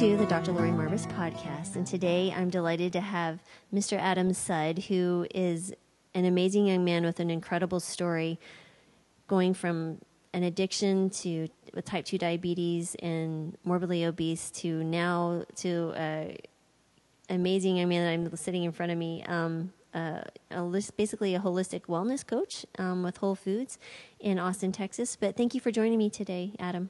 to the Dr. Laurie Marbas podcast. And today I'm delighted to have Mr. Adam Sud, who is an amazing young man with an incredible story going from an addiction to with type 2 diabetes and morbidly obese to now to an amazing young man that I'm sitting in front of me. Um, uh, a list, basically a holistic wellness coach um, with Whole Foods in Austin, Texas. But thank you for joining me today, Adam.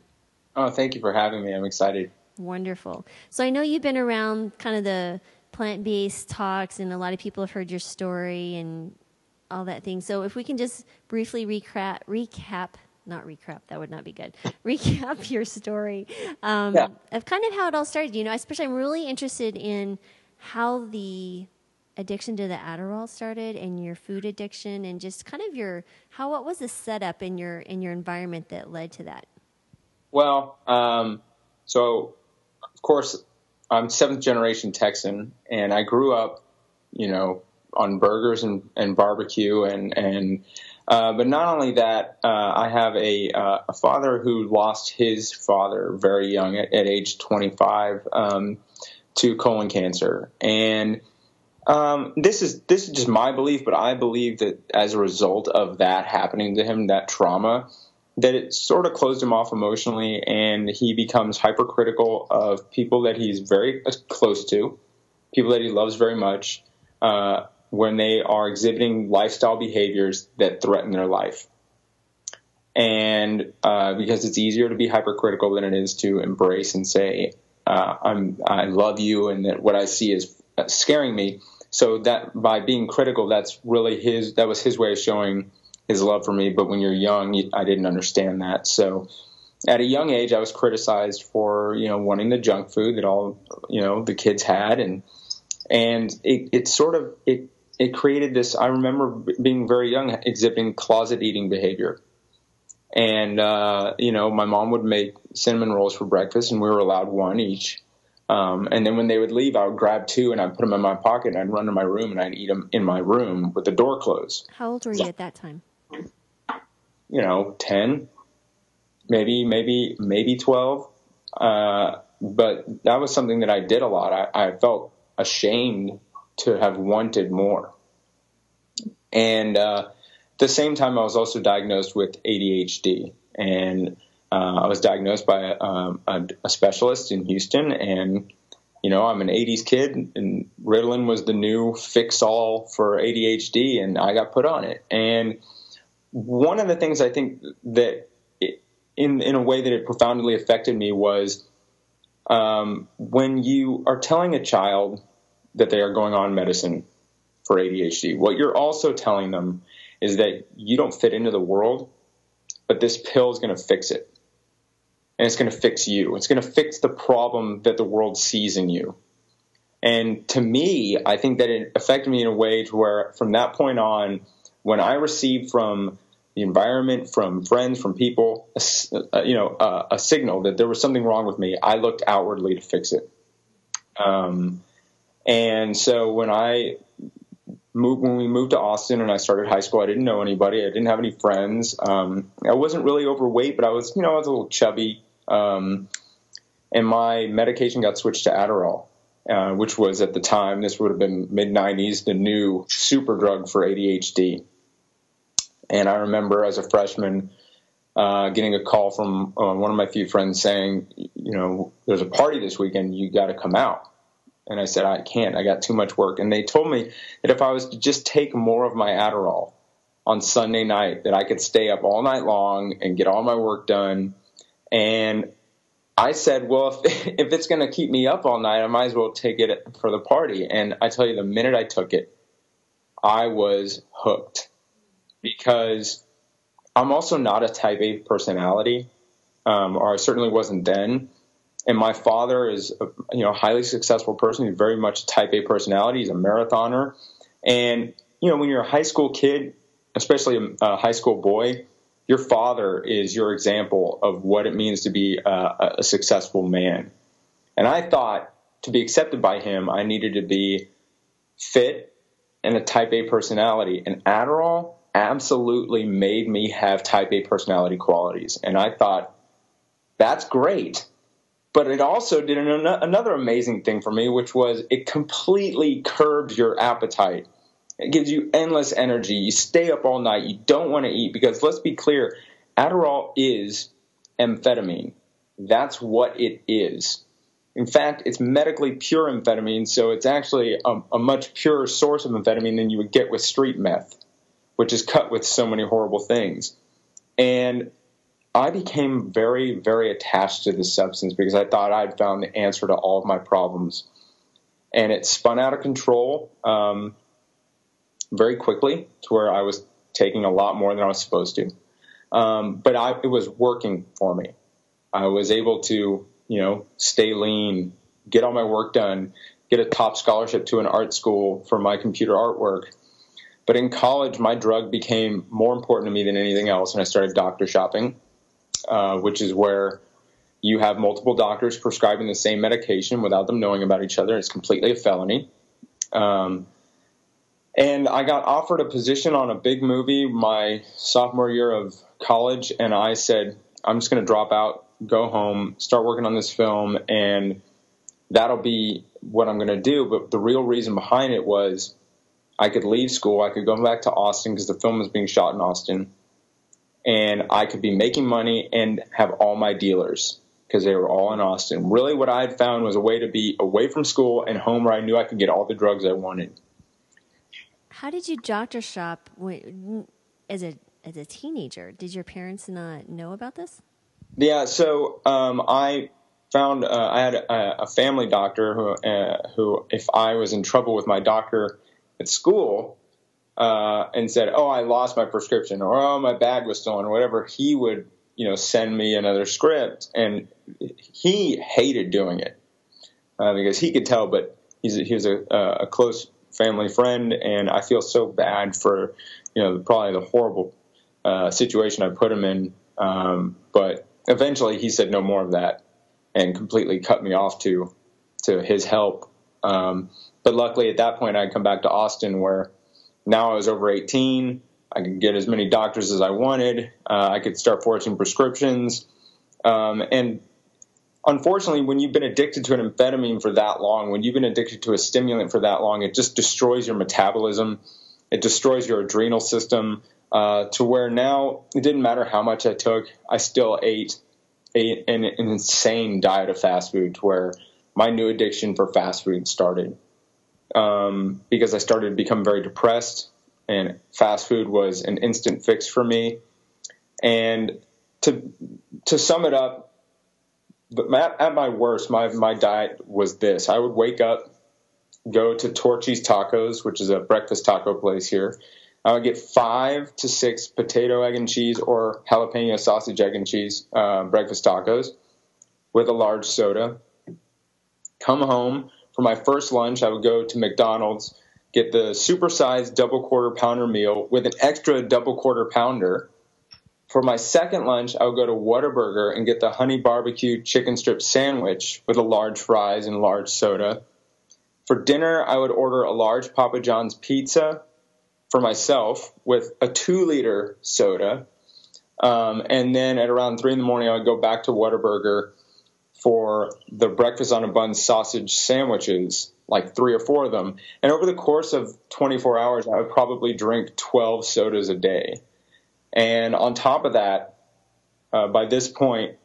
Oh, thank you for having me. I'm excited. Wonderful. So I know you've been around kind of the plant based talks, and a lot of people have heard your story and all that thing. So if we can just briefly recap, recap not recap, that would not be good. recap your story um, yeah. of kind of how it all started. You know, especially I'm really interested in how the addiction to the Adderall started and your food addiction and just kind of your how what was the setup in your in your environment that led to that? Well, um, so of course, I'm seventh generation Texan, and I grew up, you know, on burgers and, and barbecue, and and uh, but not only that, uh, I have a, uh, a father who lost his father very young at, at age 25 um, to colon cancer, and um, this is this is just my belief, but I believe that as a result of that happening to him, that trauma, that it sort of closed him off emotionally and he becomes hypercritical of people that he's very close to, people that he loves very much, uh, when they are exhibiting lifestyle behaviors that threaten their life. And uh, because it's easier to be hypercritical than it is to embrace and say, uh, I'm, I love you and that what I see is scaring me. So that by being critical, that's really his, that was his way of showing his love for me. But when you're young, I didn't understand that. So at a young age, I was criticized for you know wanting the junk food that all you know the kids had, and and it, it sort of it it created this. I remember being very young, exhibiting closet eating behavior. And uh, you know, my mom would make cinnamon rolls for breakfast, and we were allowed one each. Um, and then when they would leave, I would grab two and I'd put them in my pocket and I'd run to my room and I'd eat them in my room with the door closed. How old were you at that time? You know, 10, maybe, maybe, maybe 12. Uh, but that was something that I did a lot. I, I felt ashamed to have wanted more. And uh, at the same time, I was also diagnosed with ADHD. And uh, I was diagnosed by um, a, a, specialist in Houston. And, you know, I'm an 80s kid, and Ritalin was the new fix all for ADHD, and I got put on it. And one of the things I think that it, in in a way that it profoundly affected me was um, when you are telling a child that they are going on medicine for ADHD. What you're also telling them is that you don't fit into the world, but this pill is going to fix it. And it's going to fix you. It's going to fix the problem that the world sees in you. And to me, I think that it affected me in a way to where from that point on, when I received from the environment, from friends, from people, a, you know, a, a, signal that there was something wrong with me, I looked outwardly to fix it. Um, and so when I moved, when we moved to Austin and I started high school, I didn't know anybody. I didn't have any friends. Um, I wasn't really overweight, but I was, you know, I was a little chubby. Um, and my medication got switched to Adderall. Uh, which was at the time, this would have been mid 90s, the new super drug for ADHD. And I remember as a freshman uh, getting a call from uh, one of my few friends saying, you know, there's a party this weekend, you got to come out. And I said, I can't, I got too much work. And they told me that if I was to just take more of my Adderall on Sunday night, that I could stay up all night long and get all my work done. And I said, well, if, if it's going to keep me up all night, I might as well take it for the party. And I tell you, the minute I took it, I was hooked because I'm also not a type A personality, um, or I certainly wasn't then. And my father is, a, you know, highly successful person. He's very much a type A personality. He's a marathoner. And, you know, when you're a high school kid, especially a, a high school boy, your father is your example of what it means to be a, a successful man. And I thought to be accepted by him, I needed to be fit and a type A personality. And Adderall absolutely made me have type A personality qualities. And I thought, that's great. but it also did an, another amazing thing for me, which was it completely curbs your appetite. It gives you endless energy. You stay up all night. You don't want to eat because let's be clear, Adderall is amphetamine. That's what it is. In fact, it's medically pure amphetamine, so it's actually a, a much purer source of amphetamine than you would get with street meth, which is cut with so many horrible things. And I became very, very attached to this substance because I thought I'd found the answer to all of my problems. And it spun out of control um, very quickly to where I was taking a lot more than I was supposed to. Um, but I, it was working for me. I was able to, you know, stay lean, get all my work done, get a top scholarship to an art school for my computer artwork. But in college, my drug became more important to me than anything else, and I started doctor shopping. Uh, which is where you have multiple doctors prescribing the same medication without them knowing about each other. It's completely a felony. Um, and I got offered a position on a big movie my sophomore year of college, and I said, I'm just going to drop out, go home, start working on this film, and that'll be what I'm going to do. But the real reason behind it was I could leave school, I could go back to Austin because the film was being shot in Austin and I could be making money and have all my dealers because they were all in Austin. Really, what I had found was a way to be away from school and home where I knew I could get all the drugs I wanted. How did you doctor shop when, as a as a teenager? Did your parents not know about this? Yeah, so um, I found uh, I had a, a, family doctor who uh, who if I was in trouble with my doctor at school, uh, and said, "Oh, I lost my prescription," or "Oh, my bag was stolen," or whatever, he would, you know, send me another script, and he hated doing it uh, because he could tell. But he's he was a, a close family friend, and I feel so bad for, you know, probably the horrible uh, situation I put him in. Um, but eventually, he said no more of that, and completely cut me off to to his help. Um, but luckily, at that point, I'd come back to Austin where now I was over 18. I could get as many doctors as I wanted. Uh, I could start forging prescriptions. Um, and unfortunately, when you've been addicted to an amphetamine for that long, when you've been addicted to a stimulant for that long, it just destroys your metabolism. It destroys your adrenal system uh, to where now it didn't matter how much I took, I still ate a, an, an insane diet of fast food to where my new addiction for fast food started um, because I started to become very depressed, and fast food was an instant fix for me. And to to sum it up, but at, at my worst, my my diet was this: I would wake up, go to Torchy's Tacos, which is a breakfast taco place here. I would get five to six potato, egg, and cheese or jalapeno sausage, egg, and cheese uh, breakfast tacos with a large soda. Come home, for my first lunch, I would go to McDonald's, get the supersized double quarter pounder meal with an extra double quarter pounder. For my second lunch, I would go to Whataburger and get the honey barbecue chicken strip sandwich with a large fries and large soda. For dinner, I would order a large Papa John's pizza for myself with a two liter soda. Um, and then at around three in the morning, I would go back to Whataburger for the breakfast on a bun sausage sandwiches, like three or four of them. And over the course of 24 hours, I would probably drink 12 sodas a day. And on top of that, uh, by this point,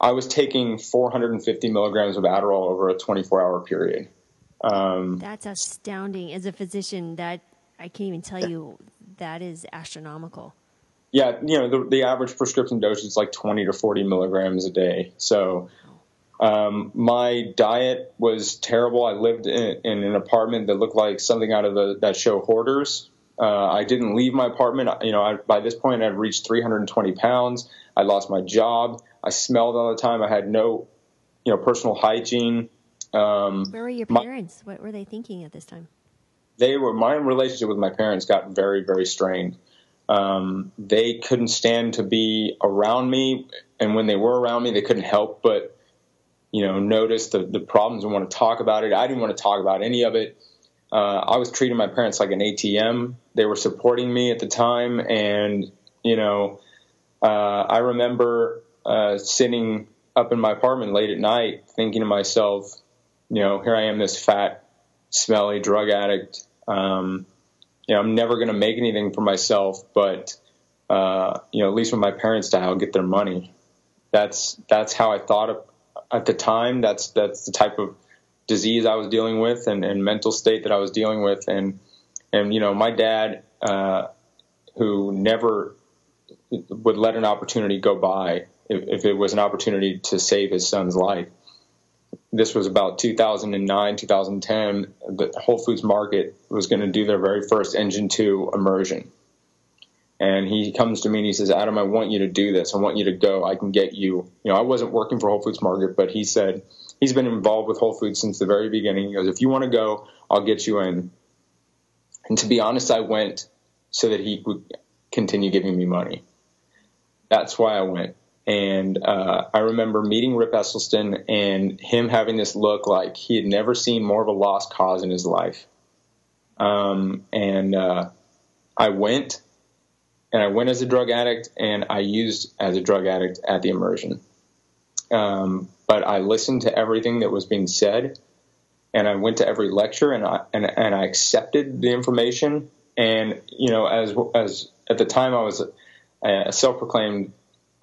I was taking 450 milligrams of Adderall over a 24 hour period. Um, That's astounding. As a physician, that I can't even tell you that is astronomical yeah, you know, the, the average prescription dose is like 20 to 40 milligrams a day. So, um, my diet was terrible. I lived in, in, an apartment that looked like something out of the, that show Hoarders. Uh, I didn't leave my apartment. You know, I, by this point, I'd reached 320 pounds. I lost my job. I smelled all the time. I had no, you know, personal hygiene. Um, Where were your parents? My, what were they thinking at this time? They were. My relationship with my parents got very, very strained. Um, they couldn't stand to be around me, and when they were around me, they couldn't help but, you know, notice the, the problems and want to talk about it. I didn't want to talk about any of it. Uh, I was treating my parents like an ATM. They were supporting me at the time, and you know, uh, I remember uh, sitting up in my apartment late at night thinking to myself, you know, here I am, this fat, smelly drug addict. Um, you know, I'm never going to make anything for myself, but, uh, you know, at least when my parents die, I'll get their money. That's, that's how I thought of, at the time. That's, that's the type of disease I was dealing with and, and mental state that I was dealing with. And, and, you know, my dad, uh, who never would let an opportunity go by if, if it was an opportunity to save his son's life. This was about 2009, 2010. The Whole Foods Market was going to do their very first Engine 2 immersion. And he comes to me and he says, Adam, I want you to do this. I want you to go. I can get you. You know, I wasn't working for Whole Foods Market, but he said he's been involved with Whole Foods since the very beginning. He goes, if you want to go, I'll get you in. And to be honest, I went so that he would continue giving me money. That's why I went. And uh, I remember meeting Rip Esselstyn and him having this look like he had never seen more of a lost cause in his life. Um, and uh, I went, and I went as a drug addict, and I used as a drug addict at the immersion. Um, but I listened to everything that was being said, and I went to every lecture, and I and, and I accepted the information. And you know, as as at the time I was a self-proclaimed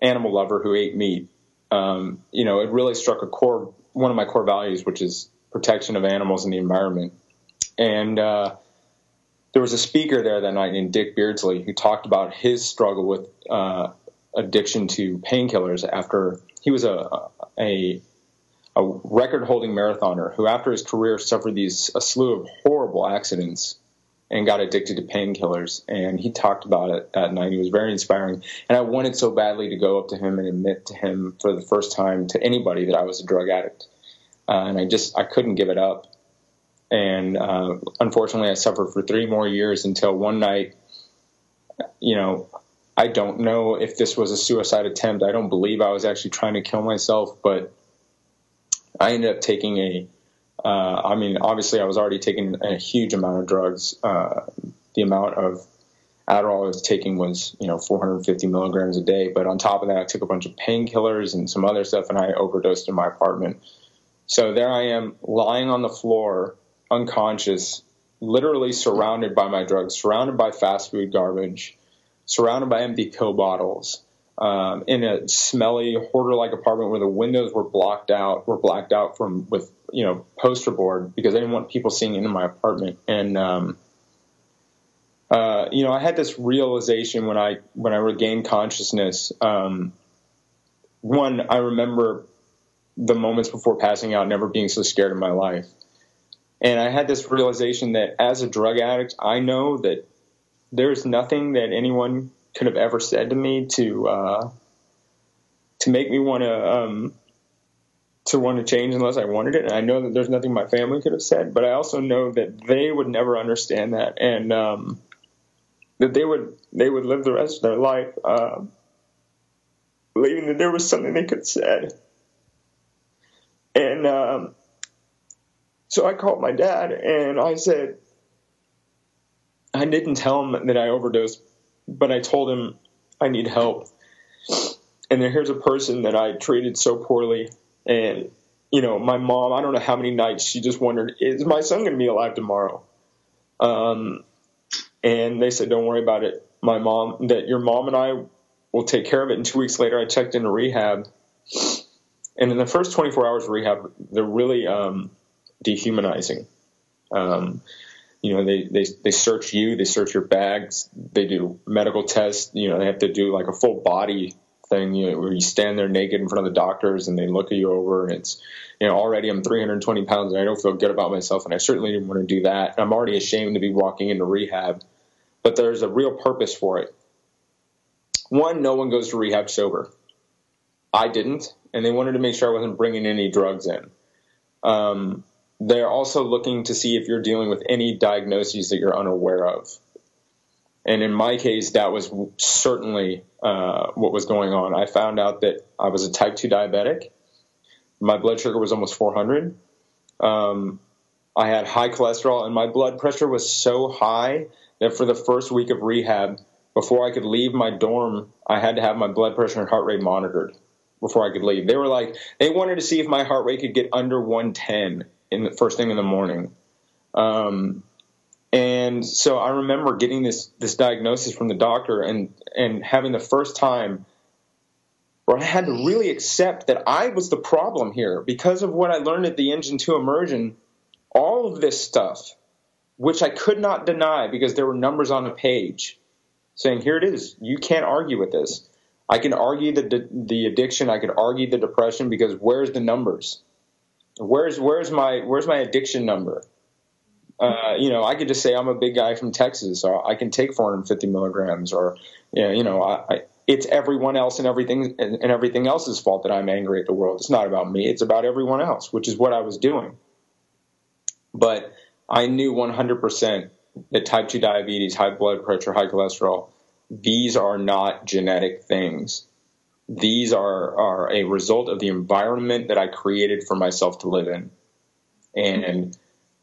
animal lover who ate meat, um, you know, it really struck a core, one of my core values, which is protection of animals and the environment. And uh, there was a speaker there that night named Dick Beardsley who talked about his struggle with uh, addiction to painkillers after he was a a, a record-holding marathoner who, after his career, suffered these a slew of horrible accidents and got addicted to painkillers. And he talked about it that night. He was very inspiring. And I wanted so badly to go up to him and admit to him for the first time to anybody that I was a drug addict. Uh, and I just, I couldn't give it up. And uh, unfortunately, I suffered for three more years until one night, you know, I don't know if this was a suicide attempt. I don't believe I was actually trying to kill myself, but I ended up taking a uh, I mean, obviously, I was already taking a huge amount of drugs. Uh, the amount of Adderall I was taking was, you know, 450 milligrams a day. But on top of that, I took a bunch of painkillers and some other stuff, and I overdosed in my apartment. So there I am, lying on the floor, unconscious, literally surrounded by my drugs, surrounded by fast food garbage, surrounded by empty pill bottles. Um, in a smelly hoarder-like apartment where the windows were blocked out, were blacked out from with you know poster board because I didn't want people seeing into my apartment. And um, uh, you know, I had this realization when I when I regained consciousness. Um, one, I remember the moments before passing out, never being so scared in my life. And I had this realization that as a drug addict, I know that there's nothing that anyone could have ever said to me to uh, to make me want to um, to want to change unless I wanted it. And I know that there's nothing my family could have said, but I also know that they would never understand that, and um, that they would they would live the rest of their life uh, believing that there was something they could have said. And um, so I called my dad and I said, I didn't tell him that I overdosed, but I told him I need help. And then here's a person that I treated so poorly and, you know, my mom, I don't know how many nights she just wondered, is my son going to be alive tomorrow? Um, and they said, don't worry about it. My mom, that your mom and I will take care of it. And two weeks later, I checked into rehab. And in the first 24 hours of rehab, they're really um, dehumanizing. Um, you know, they, they, they search you, they search your bags, they do medical tests, you know, they have to do like a full body thing, you know, where you stand there naked in front of the doctors and they look at you over and it's, you know, already I'm 320 pounds and I don't feel good about myself and I certainly didn't want to do that. I'm already ashamed to be walking into rehab, but there's a real purpose for it. One, no one goes to rehab sober. I didn't, and they wanted to make sure I wasn't bringing any drugs in. Um, they're also looking to see if you're dealing with any diagnoses that you're unaware of. And in my case, that was certainly uh, what was going on. I found out that I was a type 2 diabetic. My blood sugar was almost 400. Um, I had high cholesterol, and my blood pressure was so high that for the first week of rehab, before I could leave my dorm, I had to have my blood pressure and heart rate monitored before I could leave. They were like, they wanted to see if my heart rate could get under 110 in the first thing in the morning. Um, and so I remember getting this this diagnosis from the doctor and and having the first time where I had to really accept that I was the problem here because of what I learned at the Engine 2 immersion. All of this stuff, which I could not deny because there were numbers on a page saying, "Here it is. You can't argue with this." I can argue the the addiction. I could argue the depression because where's the numbers? Where's where's my where's my addiction number? Uh, you know, I could just say I'm a big guy from Texas, I can take 450 milligrams, or you know, you know I, I, it's everyone else and everything and, and everything else's fault that I'm angry at the world. It's not about me; it's about everyone else, which is what I was doing. But I knew 100% that type 2 diabetes, high blood pressure, high cholesterol, these are not genetic things. These are, are a result of the environment that I created for myself to live in. And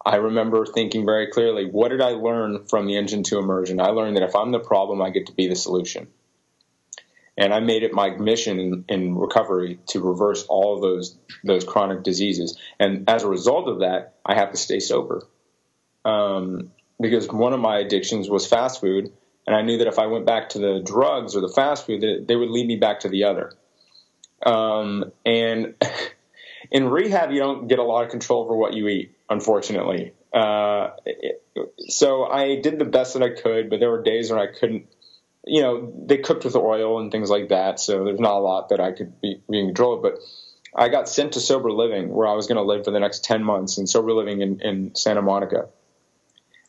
I remember thinking very clearly, what did I learn from the Engine 2 immersion? I learned that if I'm the problem, I get to be the solution. And I made it my mission in, recovery to reverse all those those chronic diseases. And as a result of that, I have to stay sober. Um, because one of my addictions was fast food, and I knew that if I went back to the drugs or the fast food, that they would lead me back to the other. Um, and in rehab, you don't get a lot of control over what you eat, unfortunately. Uh, it, so I did the best that I could, but there were days when I couldn't. You know, they cooked with oil and things like that, so there's not a lot that I could be, be in control of. But I got sent to sober living, where I was going to live for the next ten months in sober living in, in Santa Monica.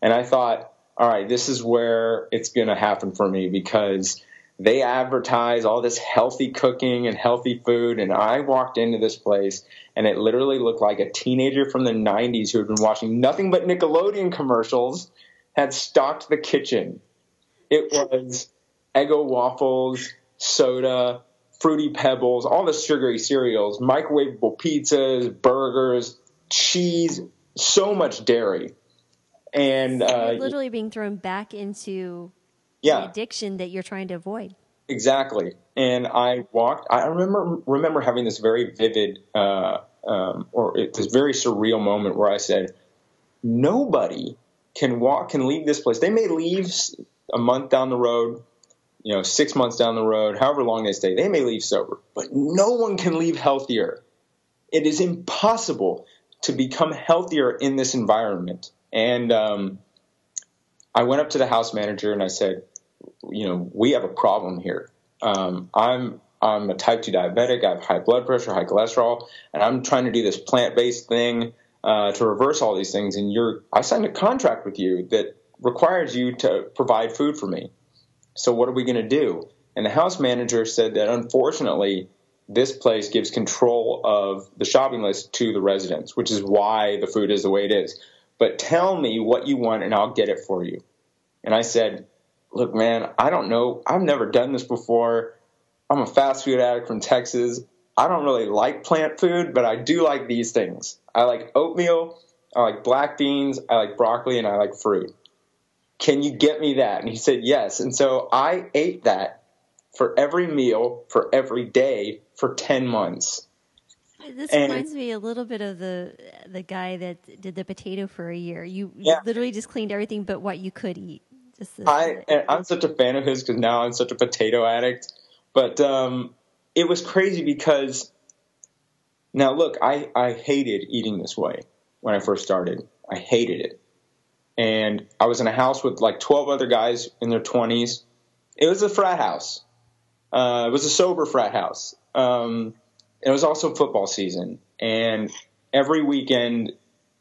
And I thought, all right, this is where it's going to happen for me because they advertise all this healthy cooking and healthy food. And I walked into this place and it literally looked like a teenager from the 90s who had been watching nothing but Nickelodeon commercials had stocked the kitchen. It was Eggo waffles, soda, fruity pebbles, all the sugary cereals, microwavable pizzas, burgers, cheese, so much dairy and uh, literally being thrown back into yeah. the addiction that you're trying to avoid. Exactly. And I walked. I remember remember having this very vivid, uh, um, or this very surreal moment where I said, "Nobody can walk, can leave this place. They may leave a month down the road, you know, six months down the road, however long they stay. They may leave sober, but no one can leave healthier. It is impossible to become healthier in this environment." And um, I went up to the house manager and I said, you know, we have a problem here. Um, I'm I'm a type two diabetic. I have high blood pressure, high cholesterol, and I'm trying to do this plant based thing uh, to reverse all these things. And you're I signed a contract with you that requires you to provide food for me. So what are we going to do? And the house manager said that unfortunately, this place gives control of the shopping list to the residents, which is why the food is the way it is but tell me what you want and I'll get it for you. And I said, look, man, I don't know. I've never done this before. I'm a fast food addict from Texas. I don't really like plant food, but I do like these things. I like oatmeal, I like black beans, I like broccoli, and I like fruit. Can you get me that? And he said, yes. And so I ate that for every meal, for every day, for 10 months. This and, reminds me a little bit of the the guy that did the potato for a year. You, yeah. literally just cleaned everything but what you could eat. Just I I'm such a fan of his because now I'm such a potato addict. But um, it was crazy because now look, I I hated eating this way when I first started. I hated it, and I was in a house with like 12 other guys in their 20s. It was a frat house. Uh, it was a sober frat house. Um, it was also football season, and every weekend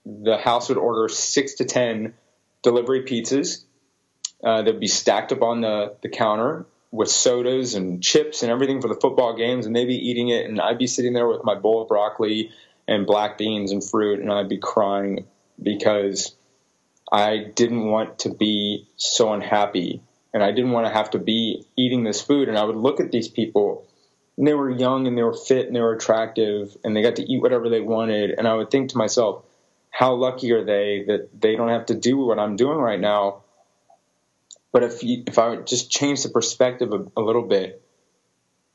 the house would order six to ten delivery pizzas. Uh, they'd be stacked up on the, the counter with sodas and chips and everything for the football games, and they'd be eating it, and I'd be sitting there with my bowl of broccoli and black beans and fruit, and I'd be crying because I didn't want to be so unhappy, and I didn't want to have to be eating this food, and I would look at these people and they were young and they were fit and they were attractive and they got to eat whatever they wanted. And I would think to myself, how lucky are they that they don't have to do what I'm doing right now? But if you, if I would just change the perspective a, a little bit,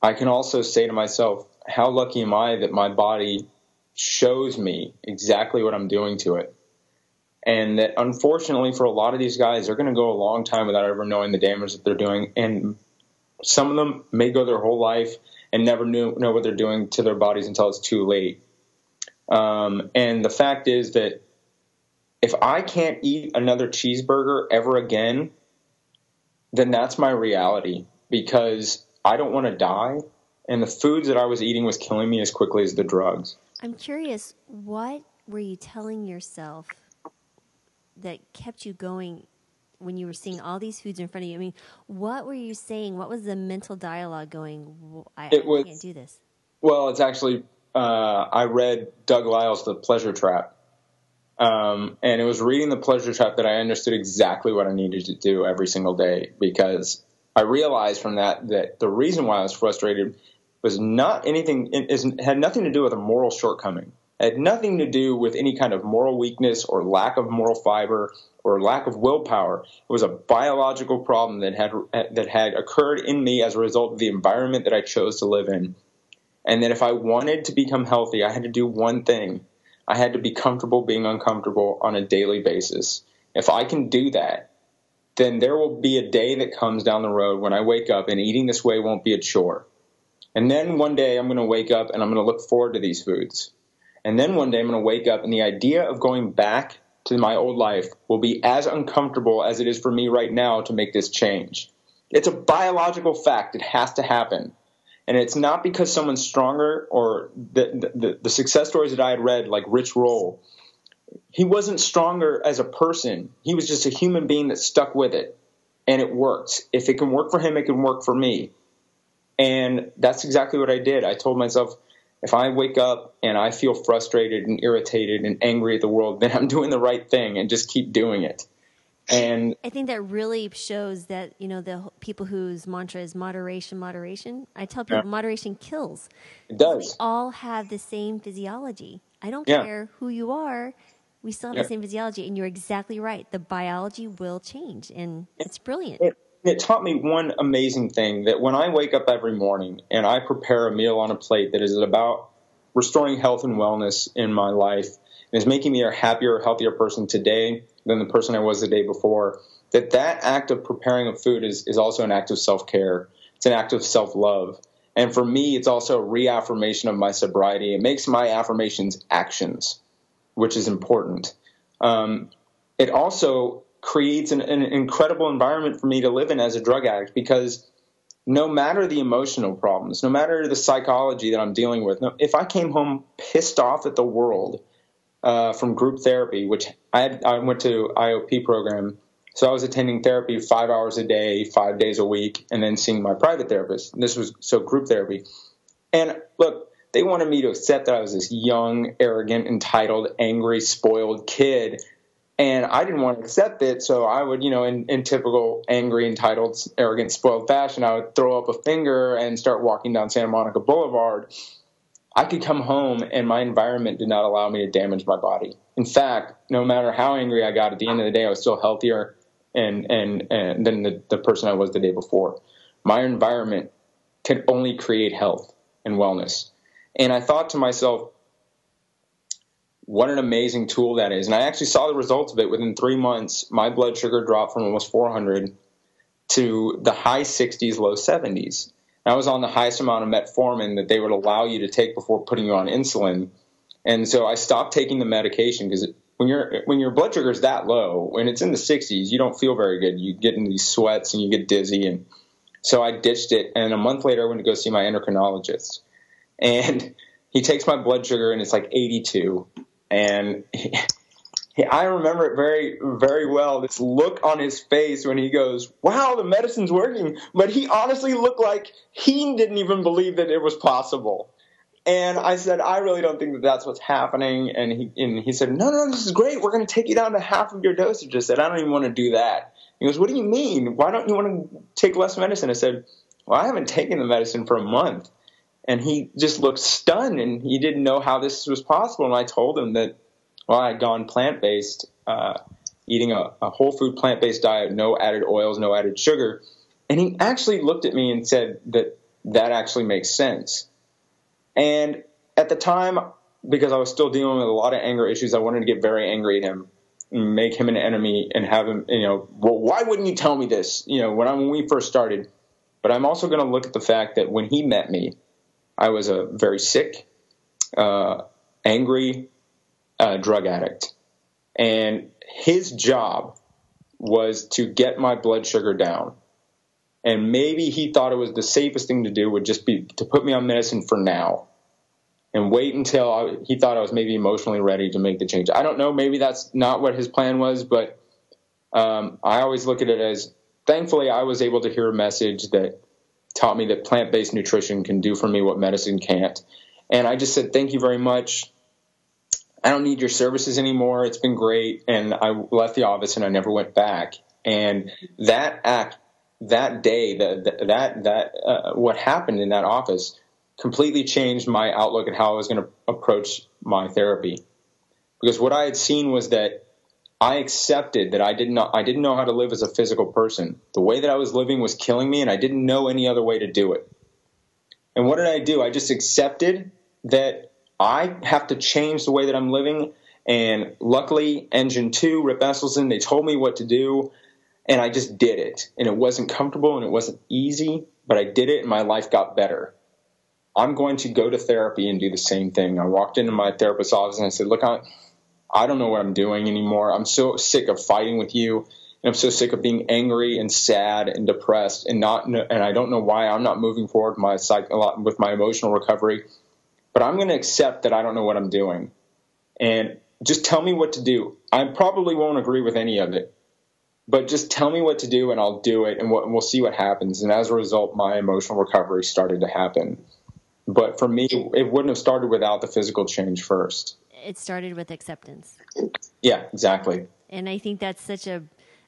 I can also say to myself, how lucky am I that my body shows me exactly what I'm doing to it. And that unfortunately for a lot of these guys, they're going to go a long time without ever knowing the damage that they're doing. And some of them may go their whole life and never knew, know what they're doing to their bodies until it's too late. Um, and the fact is that if I can't eat another cheeseburger ever again, then that's my reality because I don't want to die. And the foods that I was eating was killing me as quickly as the drugs. I'm curious, what were you telling yourself that kept you going when you were seeing all these foods in front of you? I mean, what were you saying? What was the mental dialogue going? I, I was, can't do this. Well, it's actually uh, I read Doug Lisle's The Pleasure Trap, um, and it was reading The Pleasure Trap that I understood exactly what I needed to do every single day because I realized from that that the reason why I was frustrated was not anything it had nothing to do with a moral shortcoming. It had nothing to do with any kind of moral weakness or lack of moral fiber or lack of willpower. It was a biological problem that had that had occurred in me as a result of the environment that I chose to live in. And that if I wanted to become healthy, I had to do one thing. I had to be comfortable being uncomfortable on a daily basis. If I can do that, then there will be a day that comes down the road when I wake up and eating this way won't be a chore. And then one day I'm going to wake up and I'm going to look forward to these foods. And then one day I'm going to wake up and the idea of going back to my old life will be as uncomfortable as it is for me right now to make this change. It's a biological fact. It has to happen. And it's not because someone's stronger or the, the, the success stories that I had read, like Rich Roll, he wasn't stronger as a person. He was just a human being that stuck with it. And it worked. If it can work for him, it can work for me. And that's exactly what I did. I told myself, if I wake up and I feel frustrated and irritated and angry at the world, then I'm doing the right thing and just keep doing it. And I think that really shows that, you know, the people whose mantra is moderation, moderation. I tell people yeah. moderation kills. It does. We all have the same physiology. I don't yeah. care who you are. We still have yeah. the same physiology. And you're exactly right. The biology will change. And it's brilliant. It, it taught me one amazing thing that when I wake up every morning and I prepare a meal on a plate that is about restoring health and wellness in my life and is making me a happier, healthier person today than the person I was the day before, that that act of preparing a food is, is also an act of self-care. It's an act of self-love. And for me, it's also a reaffirmation of my sobriety. It makes my affirmations actions, which is important. Um, it also creates an, an incredible environment for me to live in as a drug addict because no matter the emotional problems, no matter the psychology that I'm dealing with, if I came home pissed off at the world uh, from group therapy, which I, had, I went to IOP program, so I was attending therapy five hours a day, five days a week, and then seeing my private therapist. This was so group therapy. And look, they wanted me to accept that I was this young, arrogant, entitled, angry, spoiled kid and I didn't want to accept it. So I would, you know, in, in typical angry, entitled, arrogant, spoiled fashion, I would throw up a finger and start walking down Santa Monica Boulevard. I could come home and my environment did not allow me to damage my body. In fact, no matter how angry I got at the end of the day, I was still healthier and, and, and than the, the person I was the day before. My environment could only create health and wellness. And I thought to myself, what an amazing tool that is. And I actually saw the results of it within three months. My blood sugar dropped from almost 400 to the high 60s, low 70s. And I was on the highest amount of metformin that they would allow you to take before putting you on insulin. And so I stopped taking the medication because when your when your blood sugar is that low, when it's in the 60s, you don't feel very good. You get in these sweats and you get dizzy. And so I ditched it. And a month later, I went to go see my endocrinologist. And he takes my blood sugar and it's like 82 and he, I remember it very, very well. This look on his face when he goes, "Wow, the medicine's working," but he honestly looked like he didn't even believe that it was possible. And I said, "I really don't think that that's what's happening." And he and he said, "No, no, this is great. We're going to take you down to half of your dosage." I said, "I don't even want to do that." He goes, "What do you mean? Why don't you want to take less medicine?" I said, "Well, I haven't taken the medicine for a month." And he just looked stunned and he didn't know how this was possible. And I told him that, well, I had gone plant based, uh, eating a, a, whole food plant based diet, no added oils, no added sugar. And he actually looked at me and said that that actually makes sense. And at the time, because I was still dealing with a lot of anger issues, I wanted to get very angry at him, and make him an enemy, and have him, you know, well, why wouldn't you tell me this? You know, when I when we first started. But I'm also going to look at the fact that when he met me, I was a very sick, uh, angry uh, drug addict, and his job was to get my blood sugar down. And maybe he thought it was the safest thing to do would just be to put me on medicine for now and wait until I, he thought I was maybe emotionally ready to make the change. I don't know. Maybe that's not what his plan was, but um, I always look at it as thankfully I was able to hear a message that taught me that plant based nutrition can do for me what medicine can't. And I just said, thank you very much. I don't need your services anymore. It's been great. And I left the office and I never went back. And that act, that day, the, the, that, that, uh, what happened in that office completely changed my outlook at how I was going to approach my therapy. Because what I had seen was that I accepted that I didn't know, I didn't know how to live as a physical person. The way that I was living was killing me and I didn't know any other way to do it. And what did I do? I just accepted that I have to change the way that I'm living. And luckily, Engine 2, Rip Esselstyn, they told me what to do. And I just did it. And it wasn't comfortable and it wasn't easy, but I did it and my life got better. I'm going to go to therapy and do the same thing. I walked into my therapist's office and I said, Look, I, I don't know what I'm doing anymore. I'm so sick of fighting with you. And I'm so sick of being angry and sad and depressed and not, and I don't know why I'm not moving forward my psych, with my emotional recovery but I'm going to accept that I don't know what I'm doing. And just tell me what to do. I probably won't agree with any of it, but just tell me what to do and I'll do it and we'll see what happens. And as a result, my emotional recovery started to happen. But for me, it wouldn't have started without the physical change first. It started with acceptance. Yeah, exactly. And I think that's such a,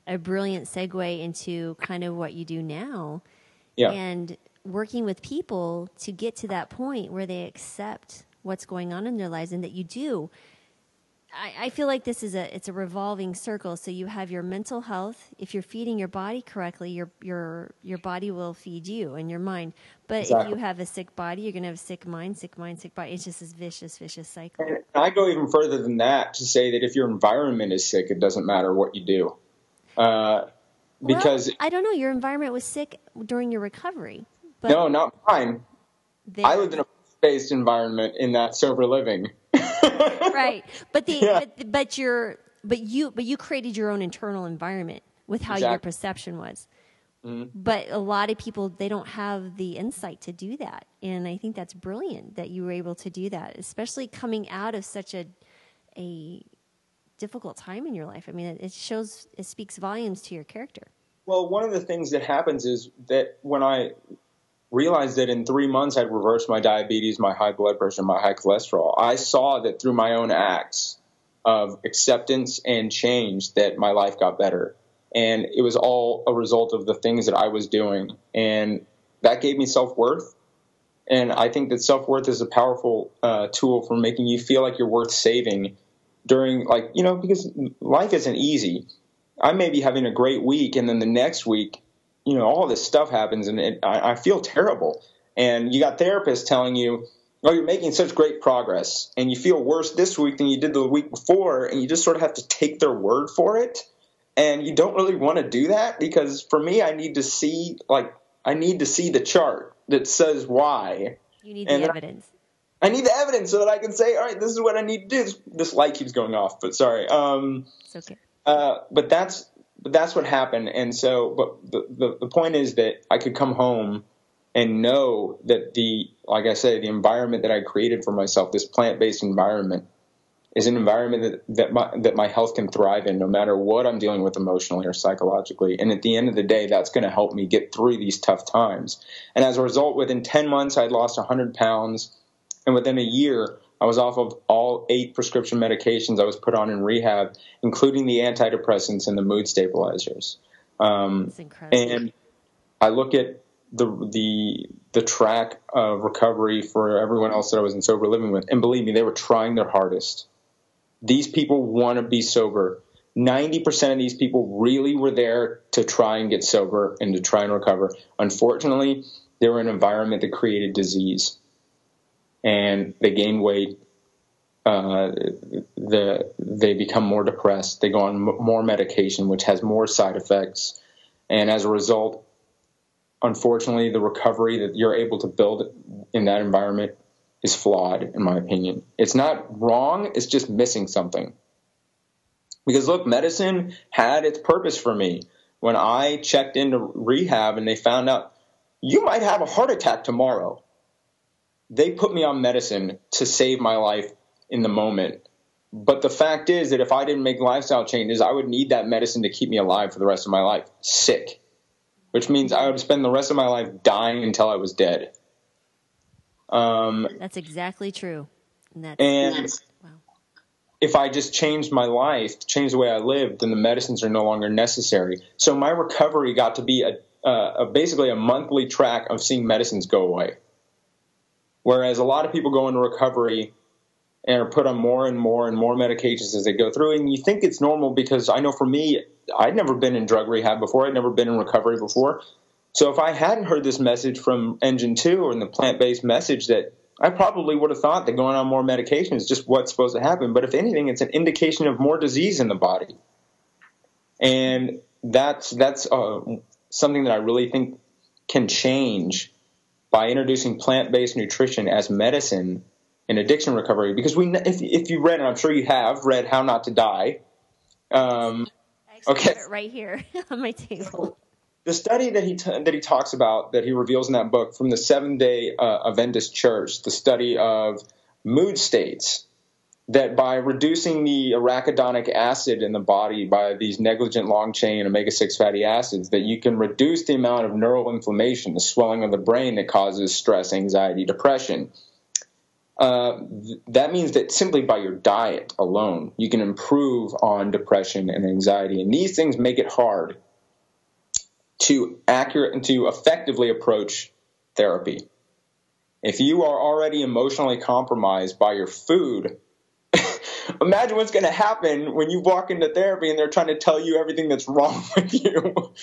a brilliant segue into kind of what you do now. Yeah. And working with people to get to that point where they accept what's going on in their lives and that you do. I, I feel like this is a it's a revolving circle. So you have your mental health. If you're feeding your body correctly, your your your body will feed you and your mind. But exactly. if you have a sick body, you're gonna have a sick mind, sick mind, sick body. It's just this vicious, vicious cycle. And I go even further than that to say that if your environment is sick, it doesn't matter what you do. Uh, because well, I don't know, your environment was sick during your recovery. But no, not mine. I lived in a based environment in that sober living. right, but the yeah. but, but your but you but you created your own internal environment with how exactly. your perception was. Mm-hmm. But a lot of people they don't have the insight to do that, and I think that's brilliant that you were able to do that, especially coming out of such a a difficult time in your life. I mean, it shows it speaks volumes to your character. Well, one of the things that happens is that when I realized that in three months I'd reversed my diabetes, my high blood pressure, my high cholesterol. I saw that through my own acts of acceptance and change that my life got better. And it was all a result of the things that I was doing. And that gave me self worth. And I think that self worth is a powerful uh, tool for making you feel like you're worth saving during, like, you know, because life isn't easy. I may be having a great week, and then the next week you know, all this stuff happens and it, I, I feel terrible. And you got therapists telling you, oh, you're making such great progress and you feel worse this week than you did the week before. And you just sort of have to take their word for it. And you don't really want to do that because for me, I need to see, like, I need to see the chart that says why. You need and the evidence. I, I, need the evidence so that I can say, all right, this is what I need to do. This, this light keeps going off, but sorry. Um, it's okay. Uh, but that's but that's what happened. And so, but the, the, the point is that I could come home and know that the, like I say, the environment that I created for myself, this plant based environment, is an environment that, that my, that my health can thrive in no matter what I'm dealing with emotionally or psychologically. And at the end of the day, that's going to help me get through these tough times. And as a result, within 10 months, I'd lost 100 pounds. And within a year, I was off of all eight prescription medications I was put on in rehab, including the antidepressants and the mood stabilizers. Um, and I look at the the the track of recovery for everyone else that I was in sober living with, and believe me, they were trying their hardest. These people want to be sober. Ninety percent of these people really were there to try and get sober and to try and recover. Unfortunately, they were in an environment that created disease and they gain weight. Uh, the they become more depressed. They go on m- more medication, which has more side effects, and as a result, unfortunately, the recovery that you're able to build in that environment is flawed, in my opinion. It's not wrong, it's just missing something. Because look, medicine had its purpose for me. When I checked into rehab and they found out you might have a heart attack tomorrow, they put me on medicine to save my life in the moment. But the fact is that if I didn't make lifestyle changes, I would need that medicine to keep me alive for the rest of my life, sick, which means I would spend the rest of my life dying until I was dead. Um, that's exactly true. And, and wow. if I just changed my life, changed the way I lived, then the medicines are no longer necessary. So my recovery got to be a, a basically a monthly track of seeing medicines go away. Whereas a lot of people go into recovery and are put on more and more and more medications as they go through. And you think it's normal because I know for me, I'd never been in drug rehab before. I'd never been in recovery before. So if I hadn't heard this message from Engine 2 or in the plant based message that I probably would have thought that going on more medication is just what's supposed to happen. But if anything, it's an indication of more disease in the body. And that's that's uh, something that I really think can change by introducing plant-based nutrition as medicine in addiction recovery. Because we, if, if you read, and I'm sure you have read How Not to Die. Um, okay, right here on my table the study that he t- that he talks about that he reveals in that book from the seven day uh, Adventist Church, the study of mood states, that by reducing the arachidonic acid in the body by these negligent long chain omega six fatty acids, that you can reduce the amount of neural inflammation, the swelling of the brain that causes stress, anxiety, depression. Uh, th- that means that simply by your diet alone, you can improve on depression and anxiety. And these things make it hard to accurate and to effectively approach therapy. If you are already emotionally compromised by your food, imagine what's going to happen when you walk into therapy and they're trying to tell you everything that's wrong with you.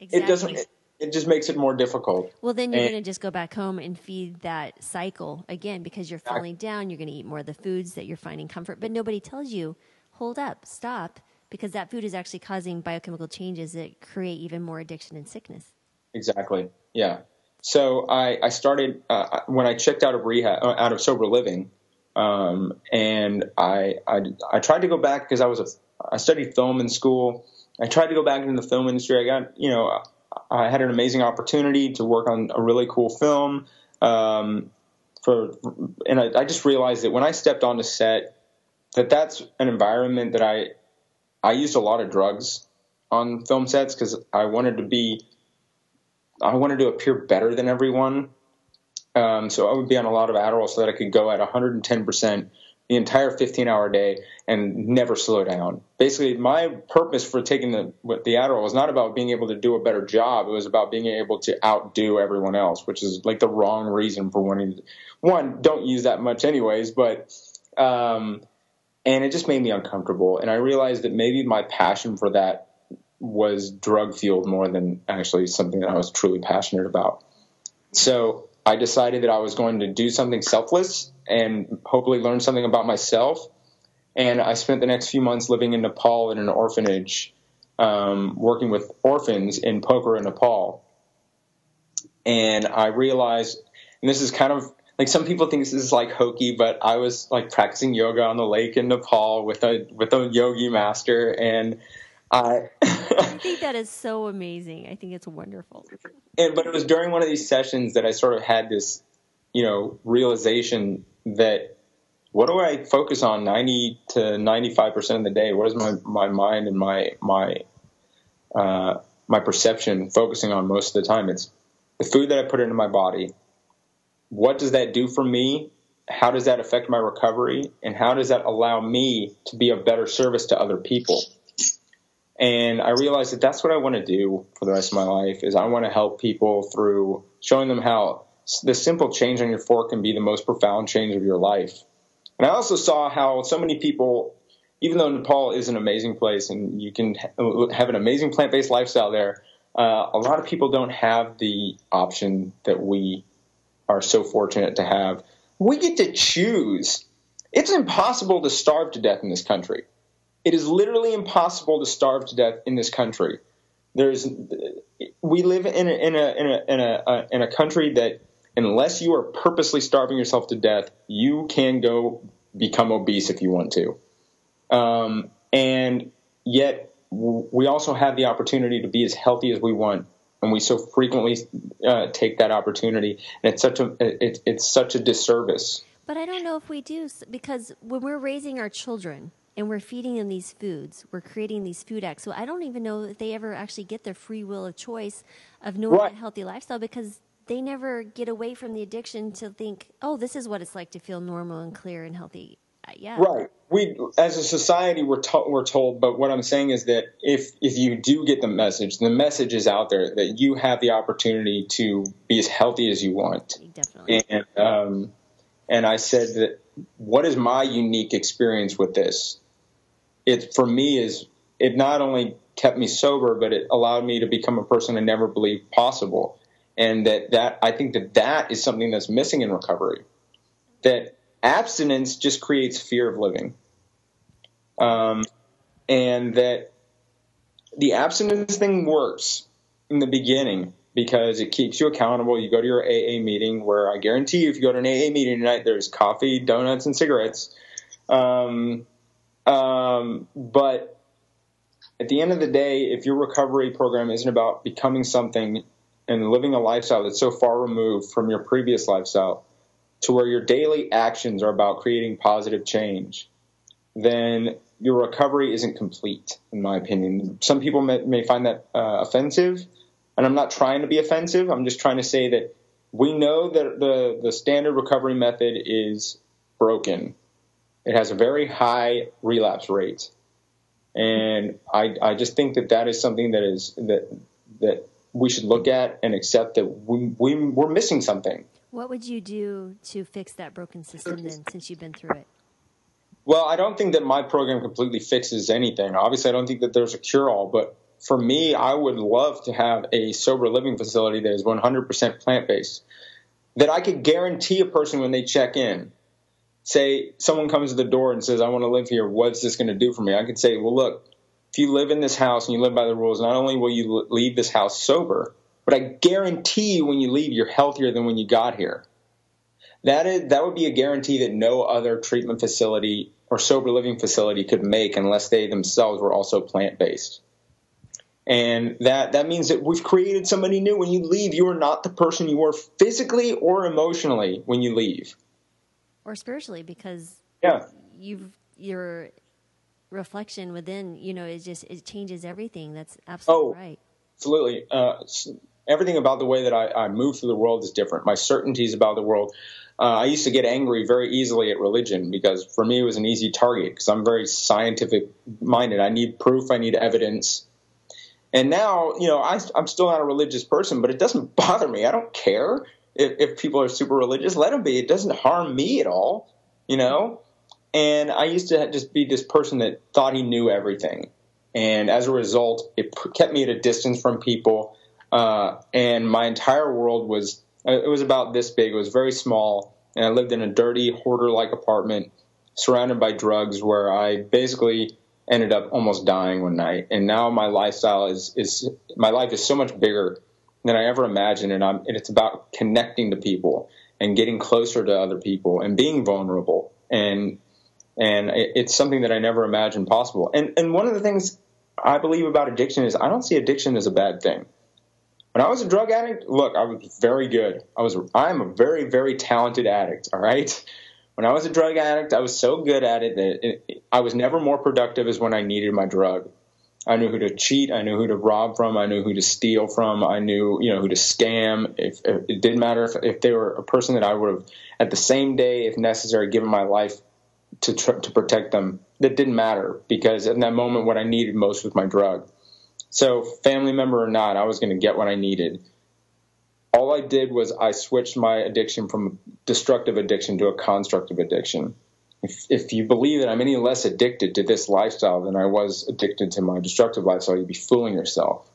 Exactly. It doesn't. It, it just makes it more difficult. Well, then you're going to just go back home and feed that cycle again because you're falling down. You're going to eat more of the foods that you're finding comfort, but nobody tells you, hold up, stop because that food is actually causing biochemical changes that create even more addiction and sickness. Exactly. Yeah. So I, I started uh, when I checked out of rehab, uh, out of sober living, um, and I, I, I tried to go back because I was a I studied film in school. I tried to go back into the film industry. I got you know I had an amazing opportunity to work on a really cool film. Um, for and I, I just realized that when I stepped onto set, that that's an environment that I I used a lot of drugs on film sets because I wanted to be, I wanted to appear better than everyone. Um, so I would be on a lot of Adderall so that I could go at 110% the entire 15 hour day and never slow down. Basically, my purpose for taking the the Adderall was not about being able to do a better job. It was about being able to outdo everyone else, which is like the wrong reason for wanting. To, one, don't use that much, anyways. But um, and it just made me uncomfortable. And I realized that maybe my passion for that was drug fueled more than actually something that I was truly passionate about. So I decided that I was going to do something selfless and hopefully learn something about myself. And I spent the next few months living in Nepal in an orphanage, um, working with orphans in Pokhara, Nepal. And I realized, and this is kind of like some people think this is like hokey, but I was like practicing yoga on the lake in Nepal with a with a yogi master, and I. I think that is so amazing. I think it's wonderful. And but it was during one of these sessions that I sort of had this, you know, realization that what do I focus on ninety to ninety five percent of the day? What is my my mind and my my uh, my perception focusing on most of the time? It's the food that I put into my body, what does that do for me? How does that affect my recovery? And how does that allow me to be a better service to other people? And I realized that that's what I want to do for the rest of my life is I want to help people through showing them how the simple change on your fork can be the most profound change of your life. And I also saw how so many people, even though Nepal is an amazing place and you can have an amazing plant-based lifestyle there, uh, a lot of people don't have the option that we are so fortunate to have. we get to choose. It's impossible to starve to death in this country. It is literally impossible to starve to death in this country. There's, we live in a, in a, in a, in a, uh, in a country that unless you are purposely starving yourself to death, you can go become obese if you want to. Um, and yet we also have the opportunity to be as healthy as we want and we so frequently uh, take that opportunity and it's such a it, it's such a disservice but i don't know if we do because when we're raising our children and we're feeding them these foods we're creating these food acts so i don't even know if they ever actually get their free will of choice of knowing right. a healthy lifestyle because they never get away from the addiction to think oh this is what it's like to feel normal and clear and healthy uh, yeah. Right. We, as a society, we're, to- we're told, but what I'm saying is that if, if you do get the message, the message is out there that you have the opportunity to be as healthy as you want. Definitely. And, um, and I said that what is my unique experience with this? It, for me, is it not only kept me sober, but it allowed me to become a person I never believed possible. And that, that I think that that is something that's missing in recovery. That abstinence just creates fear of living. Um, and that the abstinence thing works in the beginning because it keeps you accountable. You go to your AA meeting where I guarantee you, if you go to an AA meeting tonight, there's coffee, donuts, and cigarettes. Um, um, but at the end of the day, if your recovery program isn't about becoming something and living a lifestyle that's so far removed from your previous lifestyle, to where your daily actions are about creating positive change, then your recovery isn't complete, in my opinion. Some people may, may find that uh, offensive, and I'm not trying to be offensive. I'm just trying to say that we know that the, the standard recovery method is broken. It has a very high relapse rate. And I, I just think that that is something that is that that we should look at and accept that we, we we're missing something. What would you do to fix that broken system then, since you've been through it? Well, I don't think that my program completely fixes anything. Obviously, I don't think that there's a cure all, but for me, I would love to have a sober living facility that is 100% plant based. That I could guarantee a person when they check in, say someone comes to the door and says, I want to live here, what's this going to do for me? I could say, well, look, if you live in this house and you live by the rules, not only will you leave this house sober, but I guarantee you when you leave, you're healthier than when you got here. That is that would be a guarantee that no other treatment facility or sober living facility could make unless they themselves were also plant based. And that that means that we've created somebody new. When you leave, you are not the person you were physically or emotionally when you leave, or spiritually, because yeah, you've your reflection within. You know, it just it changes everything. That's absolutely oh, right. Absolutely. Uh, everything about the way that I, I, move through the world is different. My certainties about the world. Uh, I used to get angry very easily at religion because for me it was an easy target because I'm very scientific minded. I need proof. I need evidence. And now, you know, I, am still not a religious person, but it doesn't bother me. I don't care if, if people are super religious. Let them be. It doesn't harm me at all, you know. And I used to just be this person that thought he knew everything, and as a result, it kept me at a distance from people uh, and my entire world was it was about this big. It was very small, and I lived in a dirty hoarder-like apartment surrounded by drugs, where I basically ended up almost dying one night. And now my lifestyle is is my life is so much bigger than I ever imagined, and I'm and it's about connecting to people and getting closer to other people and being vulnerable and and it's something that I never imagined possible. And and one of the things I believe about addiction is I don't see addiction as a bad thing. When I was a drug addict, look, I was very good. I was I'm a very very talented addict. All right. When I was a drug addict, I was so good at it that it, it, I was never more productive as when I needed my drug. I knew who to cheat. I knew who to rob from. I knew who to steal from. I knew, you know, who to scam. If, if it didn't matter if, if they were a person that I would have, at the same day, if necessary, given my life to tr- to protect them. That didn't matter because in that moment, what I needed most was my drug. So, family member or not, I was going to get what I needed. All I did was I switched my addiction from destructive addiction to a constructive addiction. If, if you believe that I'm any less addicted to this lifestyle than I was addicted to my destructive lifestyle, you'd be fooling yourself.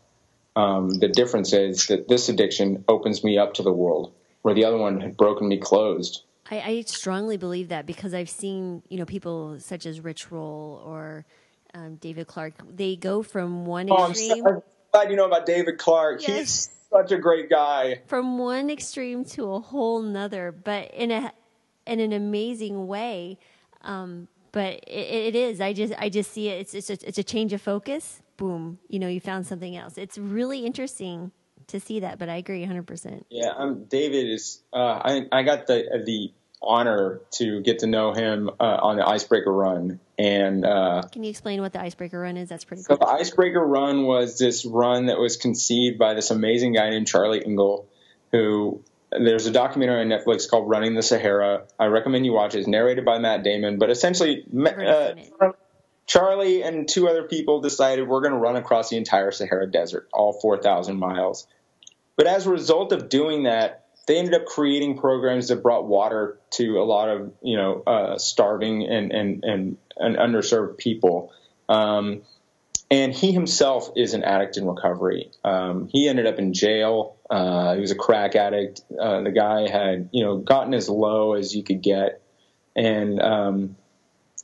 Um, the difference is that this addiction opens me up to the world, where the other one had broken me closed. I, I strongly believe that because I've seen you know people such as Rich Roll or um, David Clark. They go from one Oh, I'm, extreme. so, I'm glad you know about David Clark. Yes. He's such a great guy. from one extreme to a whole nother, but in a in an amazing way. Um, but it, it is. I just I just see it. It's it's a, it's a change of focus. Boom. You know, you found something else. It's really interesting to see that. But I agree 100. percent Yeah, um, David is. Uh, I I got the the honor to get to know him uh, on the Icebreaker Run, and uh, Can you explain what the icebreaker run is? That's pretty so cool. the Icebreaker Run was this run that was conceived by this amazing guy named Charlie Engle, who. There's a documentary on Netflix called "Running the Sahara." I recommend you watch it. It's narrated by Matt Damon, but essentially, uh, Charlie and two other people decided we're going to run across the entire Sahara Desert, all 4,000 miles. But as a result of doing that, they ended up creating programs that brought water to a lot of you know uh, starving and and and, and underserved people. Um, and he himself is an addict in recovery. Um, he ended up in jail. Uh, he was a crack addict. Uh, the guy had you know gotten as low as you could get, and um,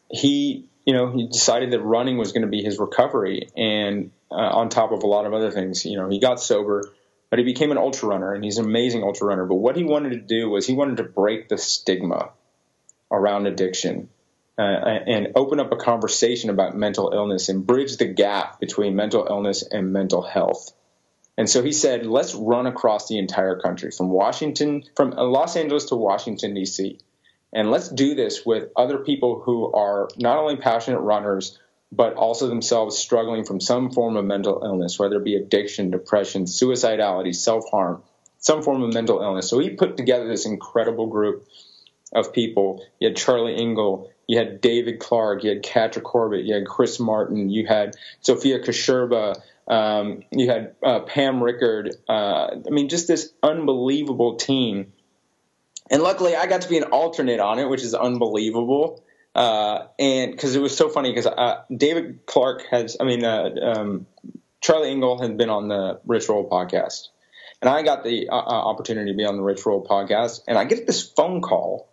he you know he decided that running was going to be his recovery. And uh, on top of a lot of other things, you know he got sober but he became an ultra runner and he's an amazing ultra runner. But what he wanted to do was he wanted to break the stigma around addiction uh, and open up a conversation about mental illness and bridge the gap between mental illness and mental health. And so he said, let's run across the entire country from Washington, from Los Angeles to Washington, D.C. And let's do this with other people who are not only passionate runners, but also themselves struggling from some form of mental illness, whether it be addiction, depression, suicidality, self harm, some form of mental illness. So he put together this incredible group of people. You had Charlie Engle, you had David Clark, you had Catra Corbett, you had Chris Martin, you had Sophia Kasherba, um, you had uh, Pam Rickard. Uh, I mean, just this unbelievable team. And luckily, I got to be an alternate on it, which is unbelievable. Uh, and because it was so funny because uh, David Clark has, I mean, uh, um, Charlie Engle had been on the Rich Roll podcast, and I got the uh, opportunity to be on the Rich Roll podcast, and I get this phone call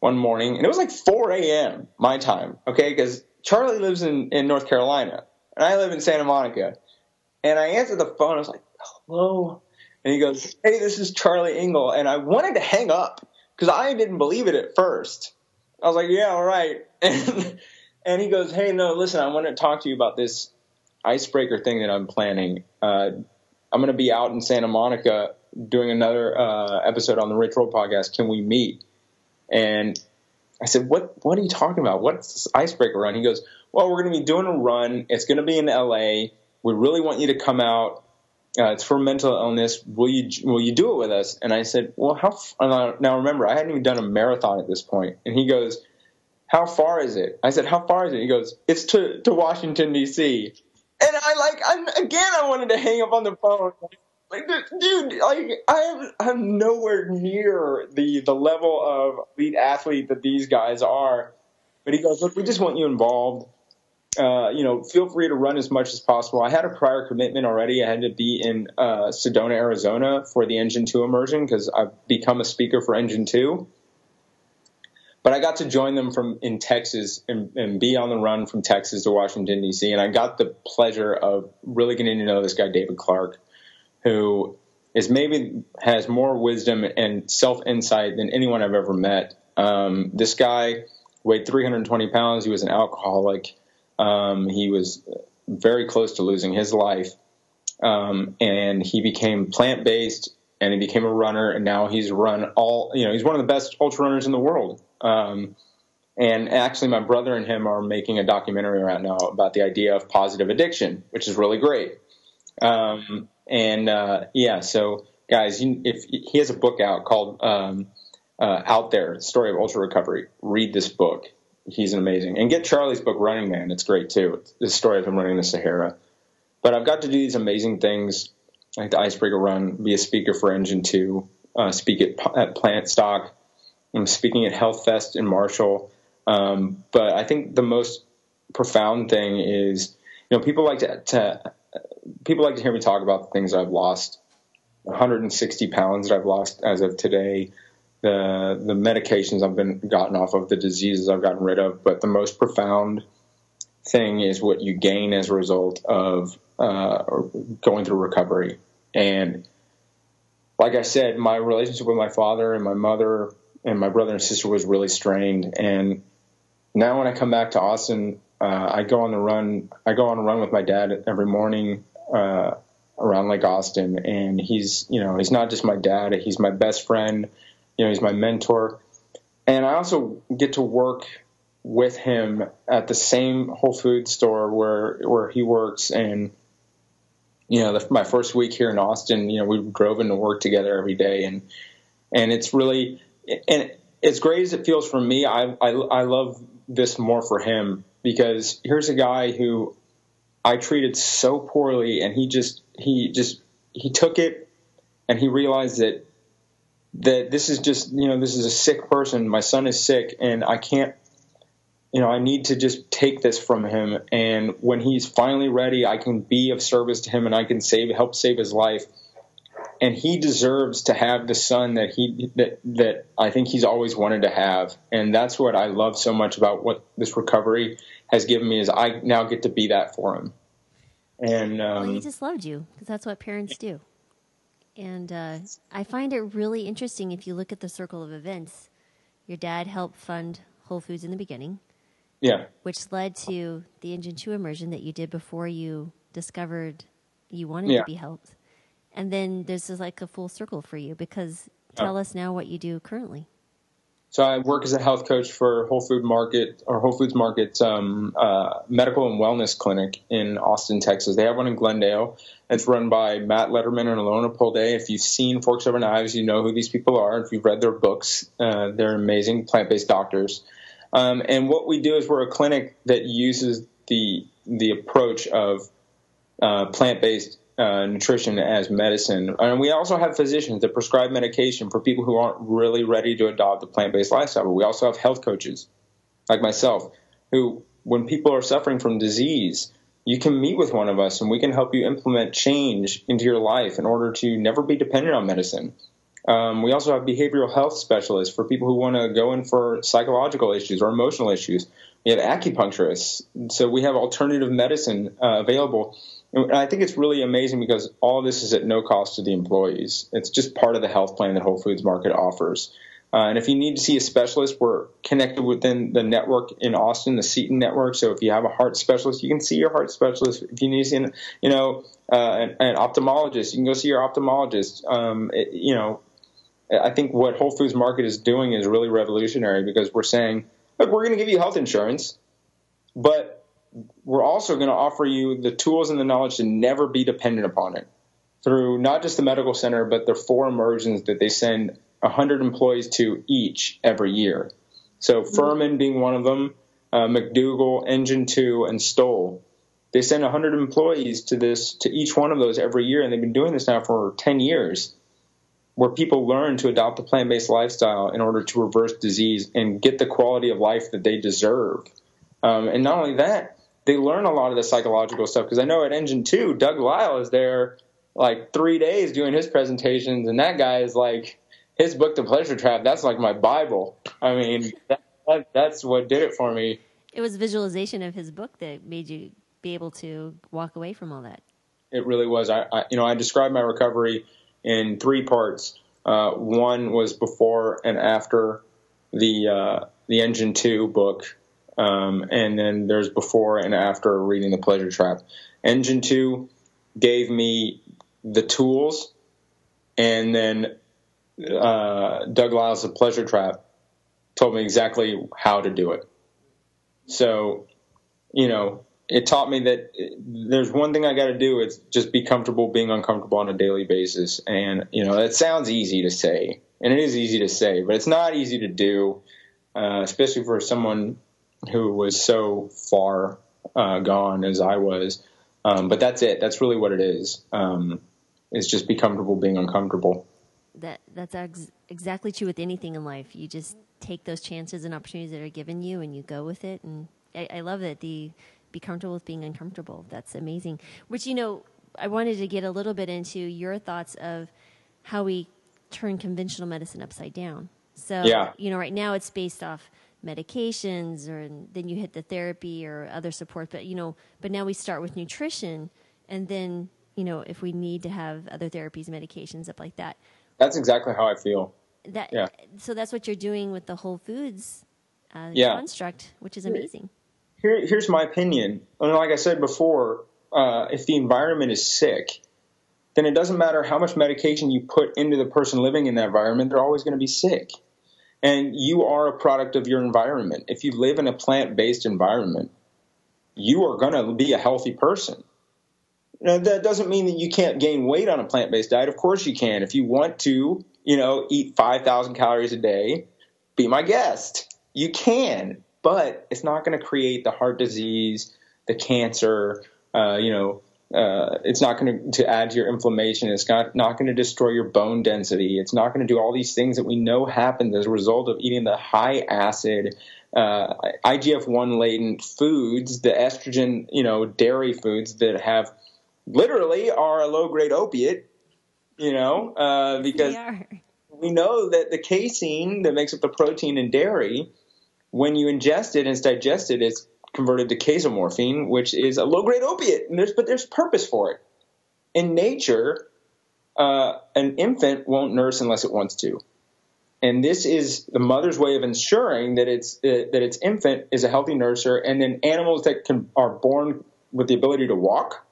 one morning, and it was like 4 a.m. my time, okay, because Charlie lives in, in North Carolina, and I live in Santa Monica, and I answered the phone, I was like, hello, and he goes, hey, this is Charlie Engle, and I wanted to hang up because I didn't believe it at first. I was like, yeah, all right. And, and he goes, hey, no, listen, I want to talk to you about this icebreaker thing that I'm planning. Uh, I'm going to be out in Santa Monica doing another uh, episode on the Rich Roll podcast. Can we meet? And I said, what, what are you talking about? What's this icebreaker run? He goes, well, we're going to be doing a run. It's going to be in LA. We really want you to come out. Uh, it's for mental illness. Will you will you do it with us? And I said, well, how? F-? Now remember, I hadn't even done a marathon at this point. And he goes, how far is it? I said, how far is it? He goes, it's to to Washington D.C. And I like, I'm again, I wanted to hang up on the phone. Like, dude, like I'm I'm nowhere near the the level of elite athlete that these guys are. But he goes, look, we just want you involved uh, you know, feel free to run as much as possible. I had a prior commitment already. I had to be in uh, Sedona, Arizona for the Engine 2 immersion because I've become a speaker for Engine 2. But I got to join them from in Texas and, and be on the run from Texas to Washington, D.C. And I got the pleasure of really getting to know this guy, David Clark, who is maybe has more wisdom and self insight than anyone I've ever met. Um, this guy weighed 320 pounds. He was an alcoholic. Um, he was very close to losing his life, um, and he became plant based, and he became a runner, and now he's run all. You know, he's one of the best ultra runners in the world. Um, and actually, my brother and him are making a documentary right now about the idea of positive addiction, which is really great. Um, and uh, yeah, so guys, you, if he has a book out called um, uh, "Out There: The Story of Ultra Recovery," read this book he's amazing. And get Charlie's book, Running Man. It's great too. It's the story of him running the Sahara. But I've got to do these amazing things, like the Icebreaker Run, be a speaker for Engine Two, uh, speak at, at Plant Stock. I'm speaking at Health Fest in Marshall. Um, but I think the most profound thing is, you know, people like to, to people like to hear me talk about the things I've lost. 160 pounds that I've lost as of today. The the medications I've been gotten off of, the diseases I've gotten rid of, but the most profound thing is what you gain as a result of uh, going through recovery. And like I said, my relationship with my father and my mother and my brother and sister was really strained. And now when I come back to Austin, uh, I go on the run. I go on a run with my dad every morning uh, around Lake Austin, and he's you know he's not just my dad. He's my best friend. You know, he's my mentor, and I also get to work with him at the same Whole Foods store where where he works. And you know, the, my first week here in Austin, you know, we drove into work together every day, and and it's really and as great as it feels for me, I I, I love this more for him because here's a guy who I treated so poorly, and he just he just he took it, and he realized that that this is just you know this is a sick person. My son is sick, and I can't you know I need to just take this from him. And when he's finally ready, I can be of service to him, and I can save help save his life. And he deserves to have the son that he that that I think he's always wanted to have, and that's what I love so much about what this recovery has given me is I now get to be that for him. And um, well, he just loved you because that's what parents do. And uh, I find it really interesting if you look at the circle of events. Your dad helped fund Whole Foods in the beginning. Yeah. Which led to the Engine 2 immersion that you did before you discovered you wanted yeah. to be helped. And then there's like a full circle for you because tell oh. us now what you do currently. So I work as a health coach for Whole Food Market or Whole Foods Market um, uh, Medical and Wellness Clinic in Austin, Texas. They have one in Glendale. It's run by Matt Lederman and Alona Pulde. If you've seen Forks Over Knives, you know who these people are. If you've read their books, uh, they're amazing plant-based doctors. Um, and what we do is we're a clinic that uses the the approach of uh, plant-based uh, nutrition as medicine. And we also have physicians that prescribe medication for people who aren't really ready to adopt a plant based lifestyle. But we also have health coaches like myself who, when people are suffering from disease, you can meet with one of us and we can help you implement change into your life in order to never be dependent on medicine. Um, we also have behavioral health specialists for people who want to go in for psychological issues or emotional issues. We have acupuncturists. So we have alternative medicine uh, available and I think it's really amazing because all this is at no cost to the employees. It's just part of the health plan that Whole Foods Market offers. Uh, and if you need to see a specialist, we're connected within the network in Austin, the Seton network. So if you have a heart specialist, you can see your heart specialist. If you need to see, an, you know, uh, an, an, ophthalmologist, you can go see your ophthalmologist. Um, it, you know, I think what Whole Foods Market is doing is really revolutionary because we're saying, look, we're going to give you health insurance, but we're also going to offer you the tools and the knowledge to never be dependent upon it through not just the medical center, but the four immersions that they send 100 employees to each every year. So mm-hmm. Fuhrman being one of them, uh, McDougall, Engine 2, and Stoll. They send 100 employees to this to each one of those every year, and they've been doing this now for 10 years, where people learn to adopt a plant-based lifestyle in order to reverse disease and get the quality of life that they deserve. Um, and not only that, they learn a lot of the psychological stuff because I know at Engine Two, Doug Lisle is there like three days doing his presentations, and that guy is like his book, The Pleasure Trap. That's like my Bible. I mean, that, that, that's what did it for me. It was visualization of his book that made you be able to walk away from all that. It really was. I, I you know, I described my recovery in three parts. Uh, one was before and after the uh, the Engine Two book, um, and then there's before and after reading The Pleasure Trap. Engine 2 gave me the tools, and then uh, Doug Lisle's The Pleasure Trap told me exactly how to do it. So, you know, it taught me that there's one thing I got to do. It's just be comfortable being uncomfortable on a daily basis. And, you know, that sounds easy to say, and it is easy to say, but it's not easy to do, uh, especially for someone who was so far uh, gone as I was. Um, but that's it. That's really what it is. Um, is just be comfortable being uncomfortable. That that's ex- exactly true with anything in life. You just take those chances and opportunities that are given you, and you go with it. And I, I love that The be comfortable with being uncomfortable. That's amazing. Which you know, I wanted to get a little bit into your thoughts of how we turn conventional medicine upside down. So, Yeah. you know, right now it's based off medications or then you hit the therapy or other support, but you know, but now we start with nutrition and then, you know, if we need to have other therapies, medications, stuff like that. That's exactly how I feel. That Yeah. so that's what you're doing with the Whole Foods uh, Yeah. construct, which is amazing. Here, here's my opinion. And like I said before, uh, if the environment is sick, then it doesn't matter how much medication you put into the person living in that environment, they're always going to be sick. And you are a product of your environment. If you live in a plant based environment, you are going to be a healthy person. Now, that doesn't mean that you can't gain weight on a plant based diet. Of course you can. If you want to, you know, eat 5,000 calories a day, be my guest. You can, but it's not going to create the heart disease, the cancer, uh, you know, uh, it's not going to add to your inflammation. It's not, not going to destroy your bone density. It's not going to do all these things that we know happen as a result of eating the high acid, uh, IGF 1 laden foods, the estrogen, you know, dairy foods that have literally are a low grade opiate, you know, uh, because we know that the casein that makes up the protein in dairy, when you ingest it and it's digested, it's converted to casomorphin, which is a low grade opiate. There's, but there's purpose for it. In nature, uh, an infant won't nurse unless it wants to. And this is the mother's way of ensuring that its uh, that its infant is a healthy nurser, and then animals that can, are born with the ability to walk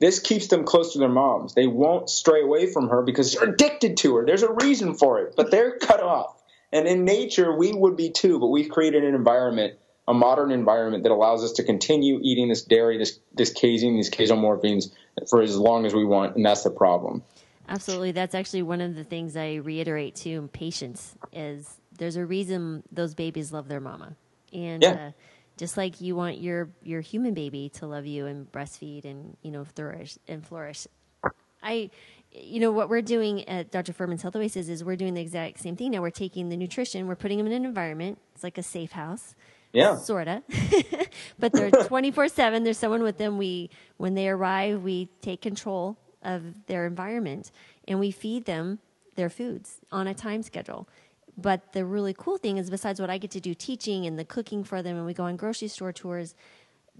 this keeps them close to their moms. They won't stray away from her because they're addicted to her. There's a reason for it, but they're cut off. And in nature, we would be too, but we've created an environment, a modern environment that allows us to continue eating this dairy, this this casein, these casomorphins for as long as we want, and that's the problem. Absolutely. That's actually one of the things I reiterate to patients is there's a reason those babies love their mama. And Yeah. uh, just like you want your, your human baby to love you and breastfeed and, you know, flourish and flourish. I, you know, what we're doing at Dr. Fuhrman's Health Oasis is we're doing the exact same thing. Now we're taking the nutrition, we're putting them in an environment. It's like a safe house. Yeah. Sorta. but they're 24 7. There's someone with them. We, when they arrive, we take control of their environment and we feed them their foods on a time schedule. But the really cool thing is, besides what I get to do teaching and the cooking for them, and we go on grocery store tours,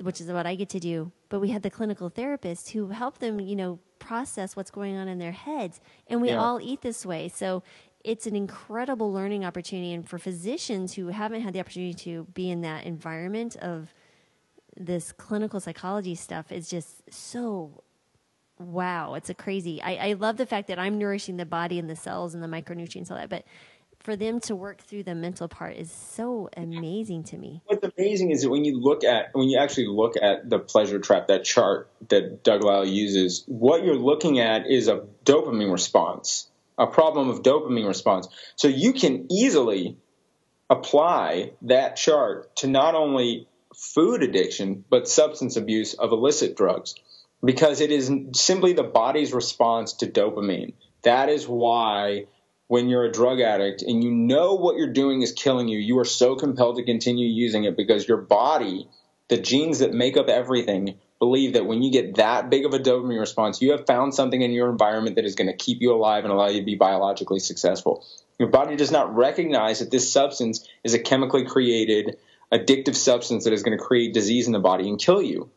which is what I get to do. But we had the clinical therapists who help them, you know, process what's going on in their heads. And we Yeah. all eat this way. So it's an incredible learning opportunity. And for physicians who haven't had the opportunity to be in that environment of this clinical psychology stuff, is just so wow. It's a crazy. I, I love the fact that I'm nourishing the body and the cells and the micronutrients, all that. But for them to work through the mental part is so amazing to me. What's amazing is that when you look at when you actually look at the pleasure trap, that chart that Doug Lisle uses, what you're looking at is a dopamine response, a problem of dopamine response. So you can easily apply that chart to not only food addiction but substance abuse of illicit drugs because it is simply the body's response to dopamine. That is why when you're a drug addict and you know what you're doing is killing you, you are so compelled to continue using it because your body, the genes that make up everything, believe that when you get that big of a dopamine response, you have found something in your environment that is going to keep you alive and allow you to be biologically successful. Your body does not recognize that this substance is a chemically created addictive substance that is going to create disease in the body and kill you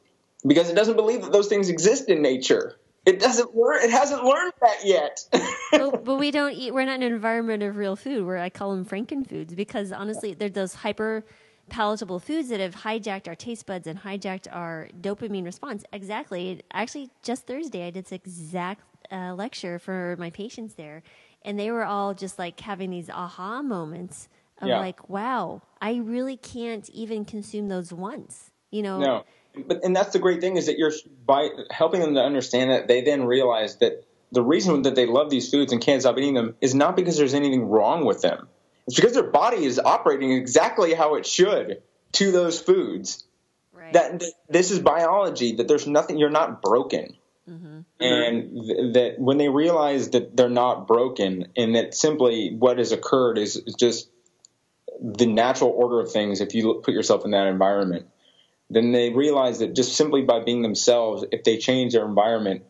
because it doesn't believe that those things exist in nature. It doesn't learn. It hasn't learned that yet. but, but we don't eat. We're not in an environment of real food. Where I call them frankenfoods because honestly, they're those hyper palatable foods that have hijacked our taste buds and hijacked our dopamine response. Exactly. Actually, just Thursday, I did this exact uh, lecture for my patients there, and they were all just like having these aha moments of Yeah. like, "Wow, I really can't even consume those once." You know. No, but and that's the great thing is that you're by helping them to understand that they then realize that the reason that they love these foods and can't stop eating them is not because there's anything wrong with them. It's because their body is operating exactly how it should to those foods. Right. That this is biology. That there's nothing. You're not broken. Mm-hmm. And th- that when they realize that they're not broken, and that simply what has occurred is, is just the natural order of things. If you put yourself in that environment, then they realize that just simply by being themselves, if they change their environment,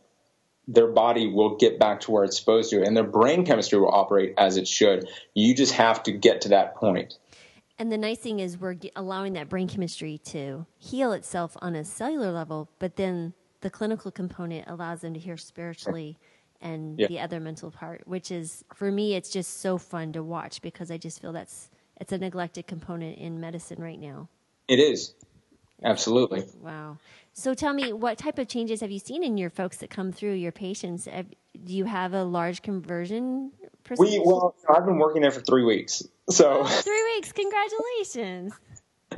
their body will get back to where it's supposed to, and their brain chemistry will operate as it should. You just have to get to that point. And the nice thing is, we're allowing that brain chemistry to heal itself on a cellular level, but then the clinical component allows them to hear spiritually and yeah. the other mental part, which is for me, it's just so fun to watch because I just feel that's it's a neglected component in medicine right now. It is. Absolutely. Wow. So tell me, what type of changes have you seen in your folks that come through your patients? Do you have a large conversion percentage? We well, I've been working there for three weeks. So oh, three weeks. Congratulations.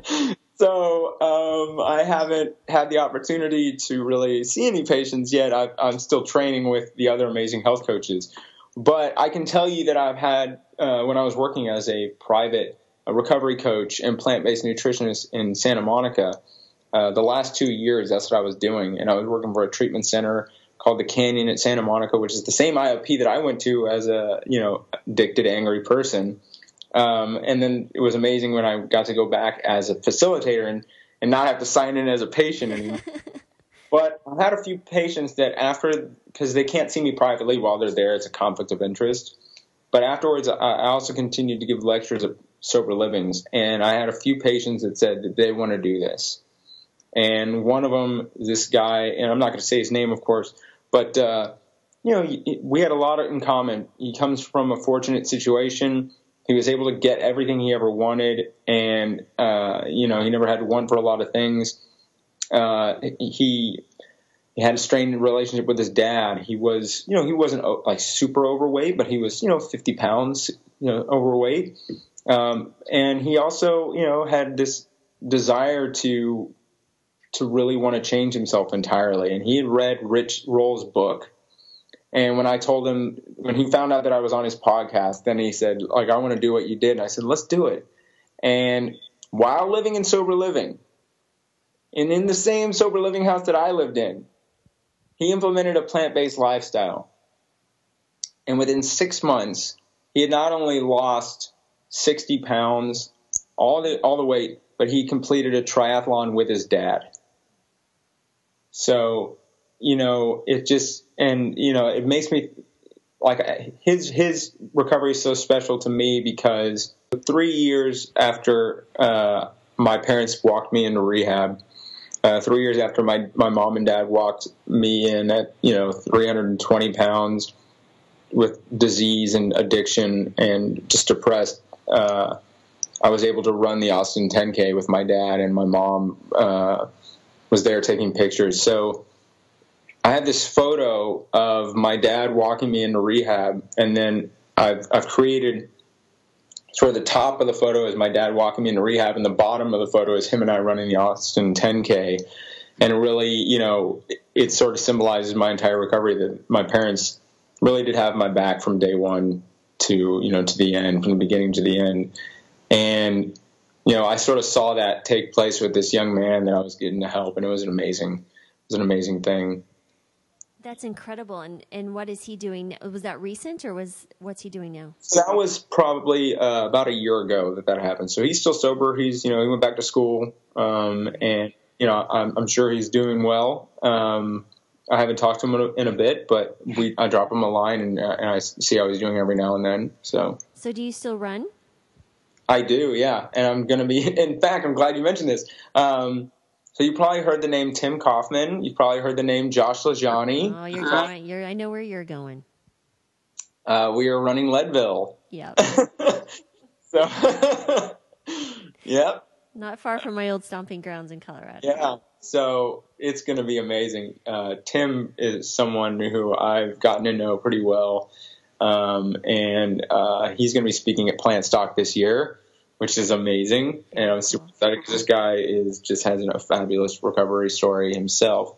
so um, I haven't had the opportunity to really see any patients yet. i am still training with the other amazing health coaches, but I can tell you that I've had uh, when I was working as a private a recovery coach and plant-based nutritionist in Santa Monica. Uh, the last two years, that's what I was doing, and I was working for a treatment center called the Canyon at Santa Monica, which is the same IOP that I went to as a you know addicted, angry person. Um, and then it was amazing when I got to go back as a facilitator and and not have to sign in as a patient anymore. but I've had a few patients that after because they can't see me privately while they're there, it's a conflict of interest. But afterwards, I also continued to give lectures at sober livings, and I had a few patients that said that they want to do this. And one of them, this guy, and I'm not going to say his name, of course, but uh, you know, we had a lot in common. He comes from a fortunate situation. He was able to get everything he ever wanted, and uh, you know, he never had to want for a lot of things. Uh, he he had a strained relationship with his dad. He was, you know, he wasn't like super overweight, but he was, you know, 50 pounds, you know, overweight. Um, and he also, you know, had this desire to to really want to change himself entirely. And he had read Rich Roll's book. And when I told him, when he found out that I was on his podcast, then he said, like, I want to do what you did. And I said, let's do it. And while living in sober living, and in the same sober living house that I lived in, he implemented a plant based lifestyle. And within six months, he had not only lost 60 pounds, all the, all the weight, but he completed a triathlon with his dad. So, you know, it just, and, you know, it makes me like his, his recovery is so special to me because three years after, uh, my parents walked me into rehab, uh, three years after my, my mom and dad walked me in at, you know, 320 pounds with disease and addiction and just depressed, uh, I was able to run the Austin 10K with my dad and my mom uh, was there taking pictures. So I had this photo of my dad walking me into rehab, and then I've, I've created sort of the top of the photo is my dad walking me into rehab, and the bottom of the photo is him and I running the Austin 10K. And really, you know, it, it sort of symbolizes my entire recovery that my parents really did have my back from day one to you know to the end, from the beginning to the end. And you know, I sort of saw that take place with this young man that I was getting to help, and it was an amazing, it was an amazing thing. That's incredible. And and what is he doing? Was that recent, or was what's he doing now? So that was probably uh, about a year ago that that happened. So he's still sober. He's you know he went back to school, um, and you know I'm, I'm sure he's doing well. Um, I haven't talked to him in a, in a, bit, but we I drop him a line and, uh, and I see how he's doing every now and then. So. So do you still run? I do, yeah, and I'm going to be. In fact, I'm glad you mentioned this. Um, so you probably heard the name Tim Kaufman. You've probably heard the name Josh LaJaunie. Oh, you're going. You're. I know where you're going. Uh, we are running Leadville. Yep. so. yep. Not far from my old stomping grounds in Colorado. Yeah. So it's going to be amazing. Uh, Tim is someone who I've gotten to know pretty well. Um, and uh, he's going to be speaking at Plant Stock this year, which is amazing. And I'm super excited because this guy is just has a fabulous recovery story himself.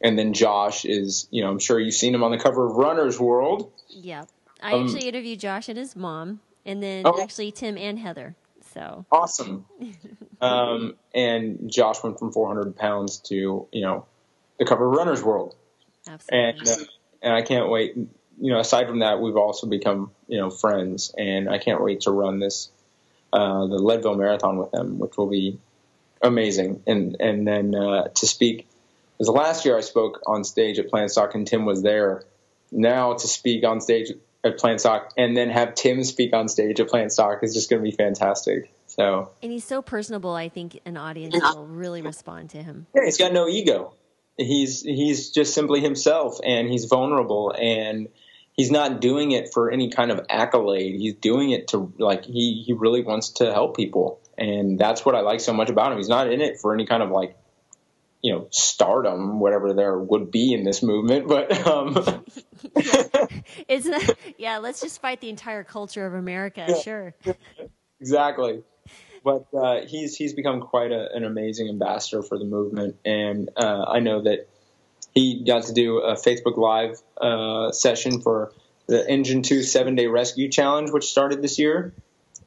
And then Josh is, you know, I'm sure you've seen him on the cover of Runner's World. Yeah, I um, actually interviewed Josh and his mom, and then oh, actually Tim and Heather. So awesome. um, and Josh went from 400 pounds to, you know, the cover of Runner's World. Absolutely. And uh, and I can't wait you know, aside from that, we've also become, you know, friends, and I can't wait to run this, uh, the Leadville Marathon with them, which will be amazing. And and then uh, to speak Because last year I spoke on stage at Plantstock and Tim was there. Now to speak on stage at Plantstock and then have Tim speak on stage at Plantstock is just going to be fantastic. So and he's so personable. I think an audience will really respond to him. Yeah, he's got no ego. He's he's just simply himself, and he's vulnerable, and he's not doing it for any kind of accolade. He's doing it to like he he really wants to help people, and that's what I like so much about him. He's not in it for any kind of like you know stardom whatever there would be in this movement but um it's not yeah let's just fight the entire culture of america yeah. sure exactly but uh, he's he's become quite a, an amazing ambassador for the movement and uh, i know that he got to do a facebook live uh, session for the engine 2 seven day rescue challenge which started this year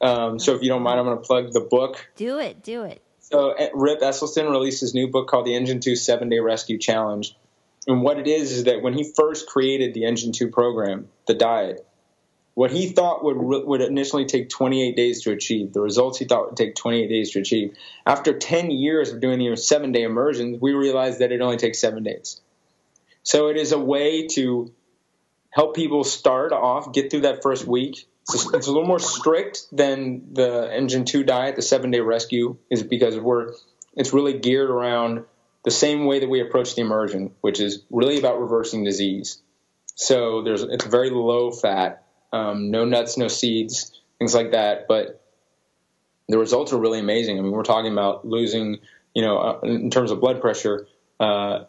um, so if you don't mind i'm going to plug the book do it do it so Rip Esselstyn released his new book called The Engine 2 Seven Day Rescue Challenge. And what it is is that when he first created the Engine 2 program, the diet, what he thought would would initially take 28 days to achieve, the results he thought would take 28 days to achieve. After 10 years of doing the seven day immersions, we realized that it only takes seven days. So it is a way to help people start off, get through that first week, it's a, it's a little more strict than the Engine Two diet. The seven day rescue is because we're it's really geared around the same way that we approach the immersion, which is really about reversing disease. So there's it's very low fat, um, no nuts, no seeds, things like that. But the results are really amazing. I mean, we're talking about losing, you know, uh, in terms of blood pressure, uh,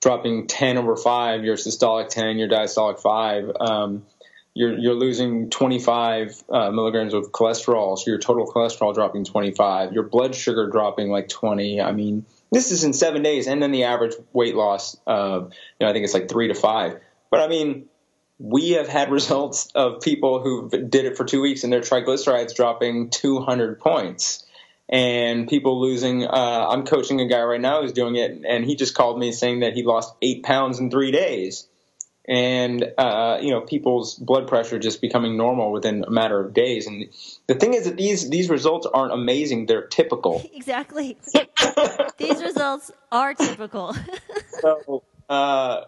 dropping 10 over 5, your systolic 10, your diastolic 5. Um, you're you're losing 25 uh, milligrams of cholesterol, so your total cholesterol dropping 25, your blood sugar dropping like 20. I mean, this is in seven days, and then the average weight loss, uh, you know, I think it's like three to five. But I mean, we have had results of people who did it for two weeks and their triglycerides dropping 200 points. And people losing. Uh, I'm coaching a guy right now who's doing it, and he just called me saying that he lost eight pounds in three days and uh, you know people's blood pressure just becoming normal within a matter of days. And the thing is that these these results aren't amazing; they're typical. Exactly. these results are typical. so, uh,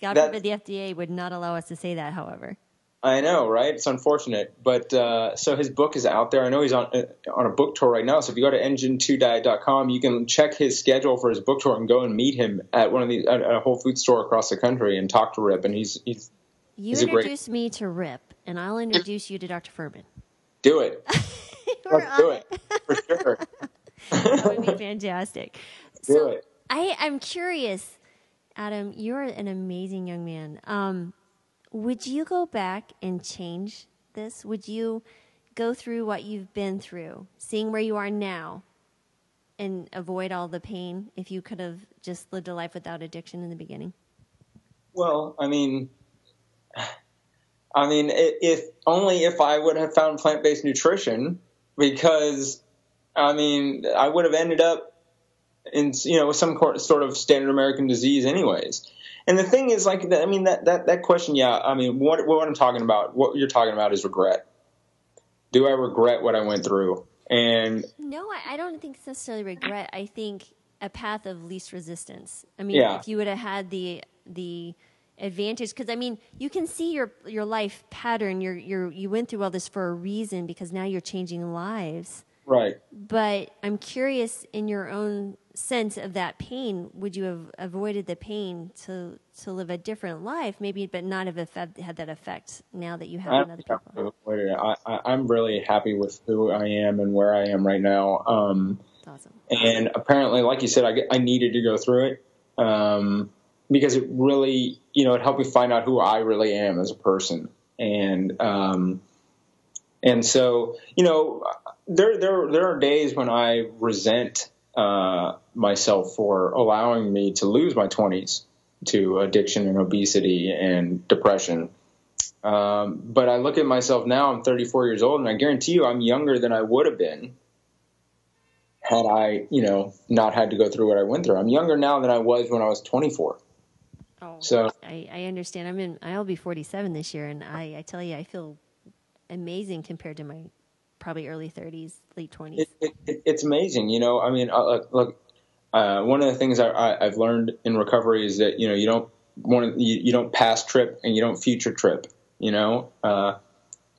God forbid the FDA would not allow us to say that. However. I know, right? It's unfortunate, but uh, so his book is out there. I know he's on uh, on a book tour right now. So if you go to engine2diet.com, you can check his schedule for his book tour and go and meet him at one of these at a Whole Food store across the country and talk to Rip. And he's he's you he's introduce great... me to Rip, and I'll introduce you to Dr. Fuhrman. Do it. Let's do it for sure. that would be fantastic. Do so it. I I'm curious, Adam. You're an amazing young man. Um, would you go back and change this? Would you go through what you've been through, seeing where you are now, and avoid all the pain if you could have just lived a life without addiction in the beginning? Well, I mean, I mean, if only if I would have found plant-based nutrition, because I mean, I would have ended up in you know some sort of standard American disease, anyways. And the thing is, like, I mean, that, that, that question, yeah, I mean, what, what I'm talking about, what you're talking about is regret. Do I regret what I went through? And no, I, I don't think it's necessarily regret. I think a path of least resistance. I mean, yeah. if you would have had the, the, advantage because I mean you can see your your life pattern. You're you're you went through all this for a reason because now you're changing lives. Right. But I'm curious in your own sense of that pain, would you have avoided the pain to to live a different life, maybe, but not have had that effect now that you have I, another people? I, I, am really happy with who I am and where I am right now. Um, awesome. And apparently, like you said, I, I needed to go through it um, because it really, you know, it helped me find out who I really am as a person. And um, and so, you know, there there there are days when I resent uh, myself for allowing me to lose my 20s to addiction and obesity and depression. Um, but I look at myself now, I'm 34 years old, and I guarantee you I'm younger than I would have been had I, you know, not had to go through what I went through. I'm younger now than I was when I was 24. Oh, so I, I understand. I'm in. I'll be 47 this year, and I, I tell you, I feel amazing compared to my probably early 30s, late 20s. It, it, it's amazing, you know. I mean, uh, look, uh, one of the things I, I've learned in recovery is that you know you don't want you, you don't past trip and you don't future trip. You know, uh,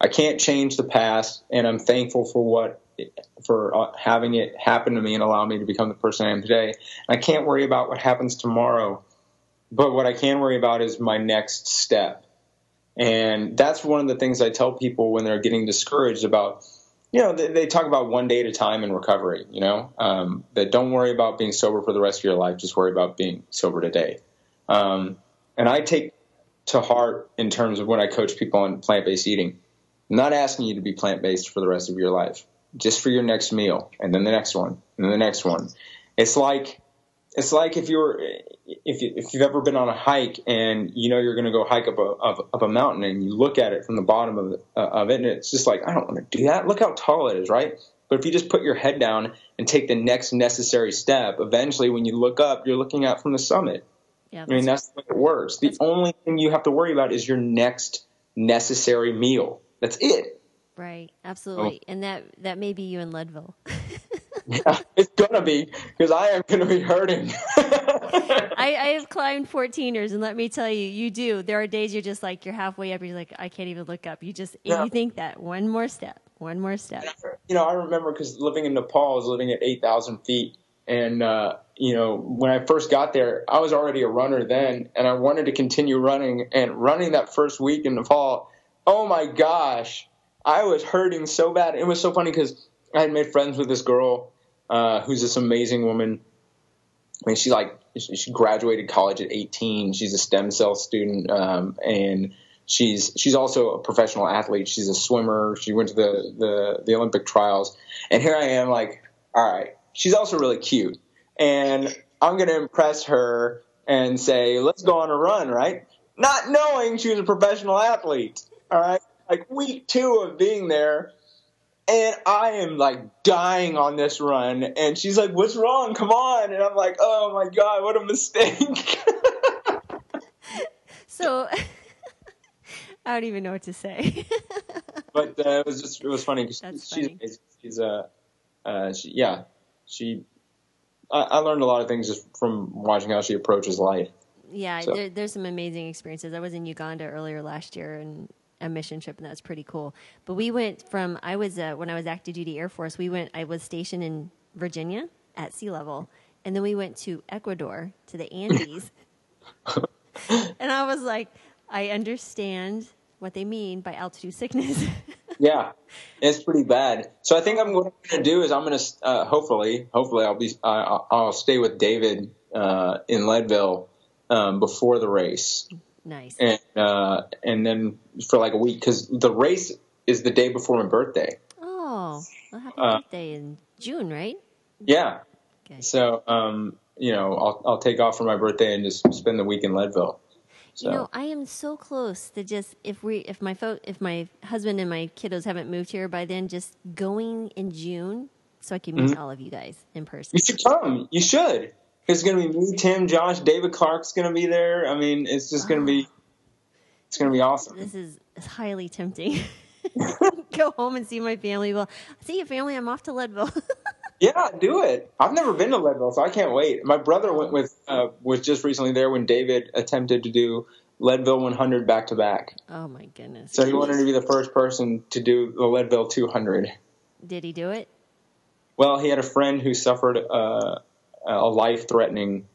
I can't change the past, and I'm thankful for what for uh, having it happen to me and allow me to become the person I am today. And I can't worry about what happens tomorrow, but what I can worry about is my next step. And that's one of the things I tell people when they're getting discouraged about. You know, they, they talk about one day at a time in recovery. You know, um, that don't worry about being sober for the rest of your life. Just worry about being sober today. Um, and I take to heart in terms of when I coach people on plant based eating. I'm not asking you to be plant based for the rest of your life, just for your next meal, and then the next one, and then the next one. It's like it's like if you're if you, if you've ever been on a hike and you know you're going to go hike up a up, up, a mountain and you look at it from the bottom of the, uh, of it and it's just like I don't want to do that. Look how tall it is, right? But if you just put your head down and take the next necessary step, eventually when you look up, you're looking out from the summit. Yeah, I mean that's the way it works. The only thing you have to worry about is your next necessary meal. That's it. Right. Absolutely. Oh. And that that may be you in Leadville. yeah, it's gonna be because I am gonna be hurting. I, I have climbed 14ers, and let me tell you, you do. There are days you're just like you're halfway up, you're like, I can't even look up. You just yeah. you think that one more step, one more step. You know, I remember because living in Nepal, I was living at 8,000 feet, and uh, you know, when I first got there, I was already a runner then, and I wanted to continue running. And running that first week in Nepal, oh my gosh, I was hurting so bad. It was so funny because I had made friends with this girl uh, who's this amazing woman. I mean, she like she graduated college at 18. She's a stem cell student, um, and she's she's also a professional athlete. She's a swimmer. She went to the the, the Olympic trials, and here I am, like, all right. She's also really cute, and I'm gonna impress her and say, let's go on a run, right? Not knowing she was a professional athlete. All right. Like week two of being there, and I am like dying on this run. And she's like, What's wrong? Come on. And I'm like, Oh my God, what a mistake. so I don't even know what to say. but uh, it was just, it was funny because she's, she's, she's, uh, uh, she, yeah, she, I, I learned a lot of things just from watching how she approaches life. Yeah, so. there, there's some amazing experiences. I was in Uganda earlier last year, and a mission trip, and that was pretty cool. But we went from I was uh, when I was active duty Air Force. We went. I was stationed in Virginia at sea level, and then we went to Ecuador to the Andes. and I was like, I understand what they mean by altitude sickness. yeah, it's pretty bad. So I think I'm what I'm going to do is I'm going to uh, hopefully, hopefully I'll be uh, I'll stay with David uh, in Leadville um, before the race. Nice. And uh, and then for like a week because the race is the day before my birthday. Oh, well, happy uh, birthday in June, right? Yeah. Okay. So um, you know, I'll I'll take off for my birthday and just spend the week in Leadville. So. You know, I am so close to just if we if my fo- if my husband and my kiddos haven't moved here by then, just going in June so I can meet mm-hmm. all of you guys in person. You should come. You should. It's going to be me, Tim, Josh, David Clark's going to be there. I mean, it's just going to be, it's going to be awesome. This is highly tempting. Go home and see my family. Well, see your family. I'm off to Leadville. yeah, do it. I've never been to Leadville, so I can't wait. My brother went with uh, was just recently there when David attempted to do Leadville 100 back to back. Oh my goodness! So he wanted to be the first person to do the Leadville 200. Did he do it? Well, he had a friend who suffered uh, a life threatening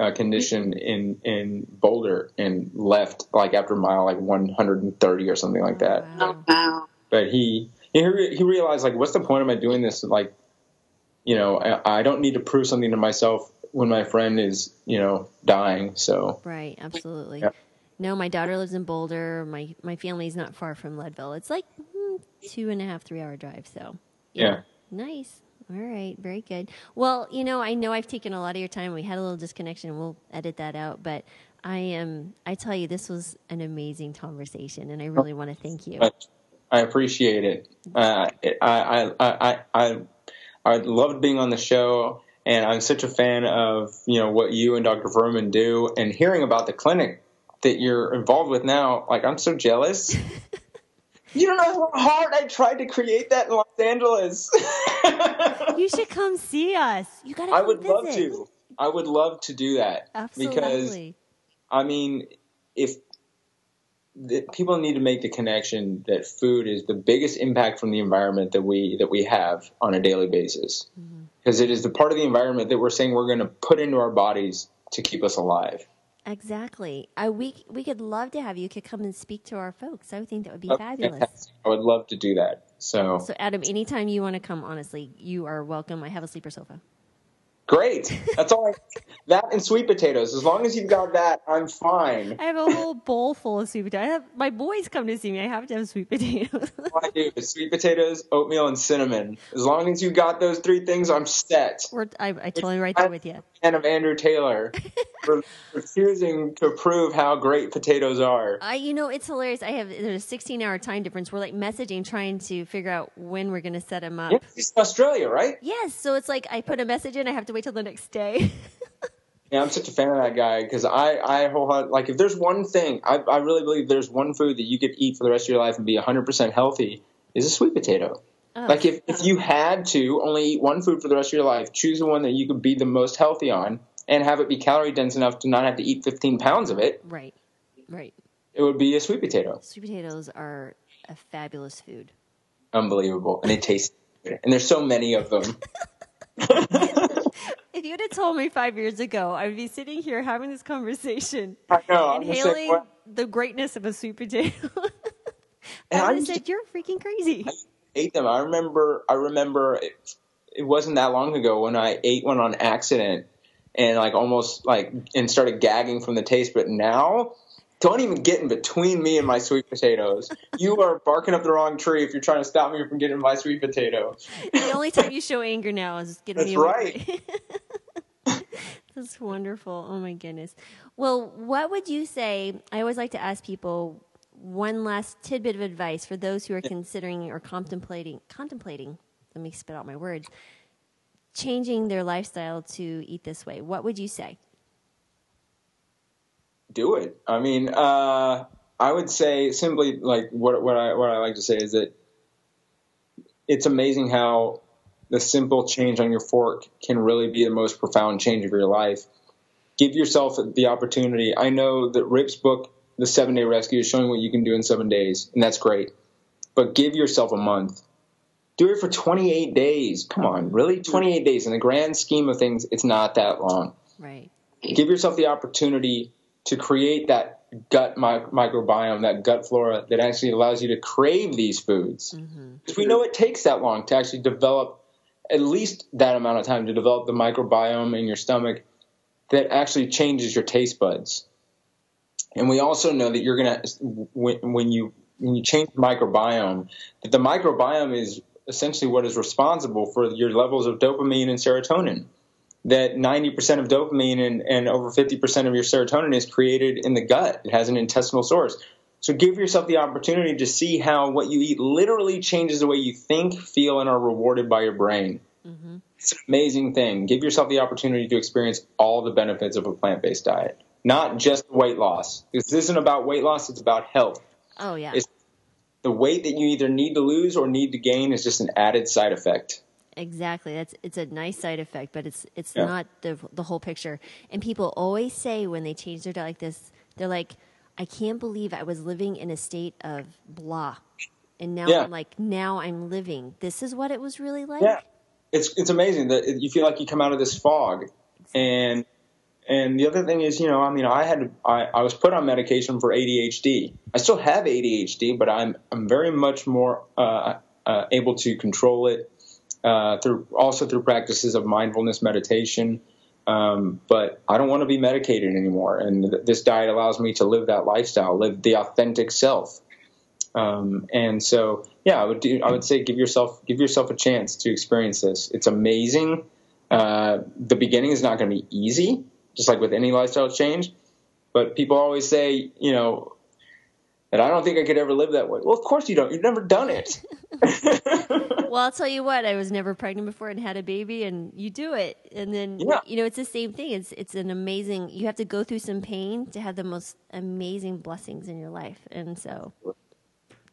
uh, condition in in Boulder and left like after mile like 130 or something like that. Oh, wow. But he he he realized like what's the point of my doing this like you know I, I don't need to prove something to myself when my friend is you know dying so right absolutely yeah. no my daughter lives in Boulder my my family's not far from Leadville it's like mm, two and a half three hour drive so yeah. yeah. nice all right, very good. Well, you know, I know I've taken a lot of your time. We had a little disconnection. We'll edit that out, but I am. I tell you, this was an amazing conversation, and I really want to thank you. I appreciate it. Uh, I, I, I, I, I loved being on the show, and I'm such a fan of you know what you and Dr. Fuhrman do, and hearing about the clinic that you're involved with now. Like, I'm so jealous. You don't know how hard I tried to create that Angeles. you should come see us. You gotta. I would visit. love to. I would love to do that Absolutely. because I mean, if the, people need to make the connection that food is the biggest impact from the environment that we that we have on a daily basis, mm-hmm. because is the part of the environment that we're saying we're going to put into our bodies to keep us alive. Exactly. I we we could love to have you could come and speak to our folks. I would think that would be Oh, fabulous. I would love to do that. So, So Adam, anytime you want to come, honestly, you are welcome. I have a sleeper sofa. great. That's all. I, that and sweet potatoes. As long as you've got that, I'm fine. I have a whole bowl full of sweet potatoes. I have my boys come to see me. I have to have sweet potatoes. All oh, I do sweet potatoes, oatmeal, and cinnamon. As long as you've got those three things, I'm set. We're, I, I totally right there with you. Fan of Andrew Taylor for refusing to prove how great potatoes are. I, you know, it's hilarious. I have there's a 16 hour time difference. We're like messaging, trying to figure out when we're going to set him up. In Australia, right? Yes, so it's like I put a message in, I have to wait till the next day. Yeah, I'm such a fan of that guy because I, I wholeheart- like if there's one thing I, I really believe there's one food that you could eat for the rest of your life and be 100% healthy is a sweet potato. Oh. Like if, if oh. you had to only eat one food for the rest of your life, choose the one that you could be the most healthy on and have it be calorie dense enough to not have to eat 15 pounds of it, right, right. it would be a sweet potato. Sweet potatoes are a fabulous food. Unbelievable. And it tastes good. And there's so many of them. If you'd have told me five years ago, I would be sitting here having this conversation, know. I'm the same inhaling the greatness of a sweet potato. And I I would have said, "You're freaking crazy." Ate them. I remember. I remember. It, it wasn't that long ago when I ate one on accident and like almost like and started gagging from the taste. But now, don't even get in between me and my sweet potatoes. You are barking up the wrong tree if you're trying to stop me from getting my sweet potato. the only time you show anger now is getting That's me right. That's wonderful. Oh my goodness. Well, what would you say? I always like to ask people one last tidbit of advice for those who are considering or contemplating contemplating. Let me spit out my words. Changing their lifestyle to eat this way. What would you say? do it. I mean, uh, I would say simply like what what I what I like to say is that it's amazing how the simple change on your fork can really be the most profound change of your life. Give yourself the opportunity. I know that Rip's book, The Seven Day Rescue, is showing what you can do in seven days, and that's great. But give yourself a month. Do it for 28 days. Come on, really? 28 days. In the grand scheme of things, it's not that long Right. give yourself the opportunity to create that gut mi- microbiome, that gut flora that actually allows you to crave these foods. Mm-hmm. Because we know it takes that long to actually develop at least that amount of time to develop the microbiome in your stomach that actually changes your taste buds. And we also know that you're gonna when, when you when you change the microbiome, that the microbiome is essentially what is responsible for your levels of dopamine and serotonin that 90% of dopamine and, and over 50% of your serotonin is created in the gut. It has an intestinal source. So give yourself the opportunity to see how what you eat literally changes the way you think, feel, and are rewarded by your brain. Mm-hmm. It's an amazing thing. Give yourself the opportunity to experience all the benefits of a plant based diet, not just weight loss. This isn't about weight loss, it's about health. Oh yeah. It's- The weight that you either need to lose or need to gain is just an added side effect. Exactly. That's it's a nice side effect, but it's it's Yeah. not the the whole picture. And people always say when they change their diet like this, they're like, "I can't believe I was living in a state of blah, and now Yeah. I'm like, now I'm living. This is what it was really like." Yeah, it's it's amazing that you feel like you come out of this fog, and and the other thing is, you know, I mean, I had I, I was put on medication for ADHD. I still have ADHD, but I'm I'm very much more uh, uh, able to control it uh, through also through practices of mindfulness meditation. Um, but I don't want to be medicated anymore, and th- this diet allows me to live that lifestyle, live the authentic self. Um, and so, yeah, I would do. I would say give yourself give yourself a chance to experience this. It's amazing. Uh, the beginning is not going to be easy, just like with any lifestyle change. But people always say, you know, that I don't think I could ever live that way. Well, of course you don't. You've never done it. Well, I'll tell you what, I was never pregnant before and had a baby and you do it. And then Yeah. you know, it's the same thing. It's it's an amazing you have to go through some pain to have the most amazing blessings in your life. And so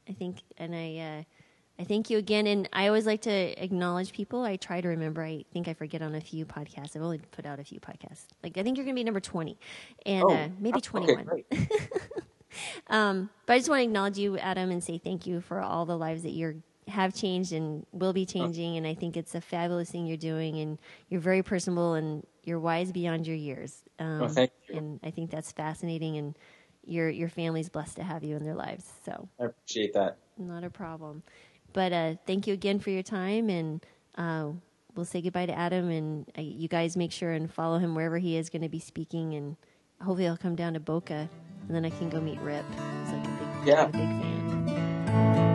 I think and I uh I thank you again. And I always like to acknowledge people. I try to remember. I think I forget on a few podcasts. I've only put out a few podcasts. Like, I think you're going to be number 20 and Oh, uh, maybe 21. great. um, but I just want to acknowledge you, Adam, and say thank you for all the lives that you're have changed and will be changing. And I think it's a fabulous thing you're doing. And you're very personable and you're wise beyond your years. Um, Well, thank you. And I think that's fascinating. And your your family's blessed to have you in their lives. So. I appreciate that. Not a problem. But uh, thank you again for your time, and uh, we'll say goodbye to Adam. And uh, you guys make sure and follow him wherever he is going to be speaking, and hopefully he'll come down to Boca, and then I can go meet Rip. He's like big, Yeah. a big fan.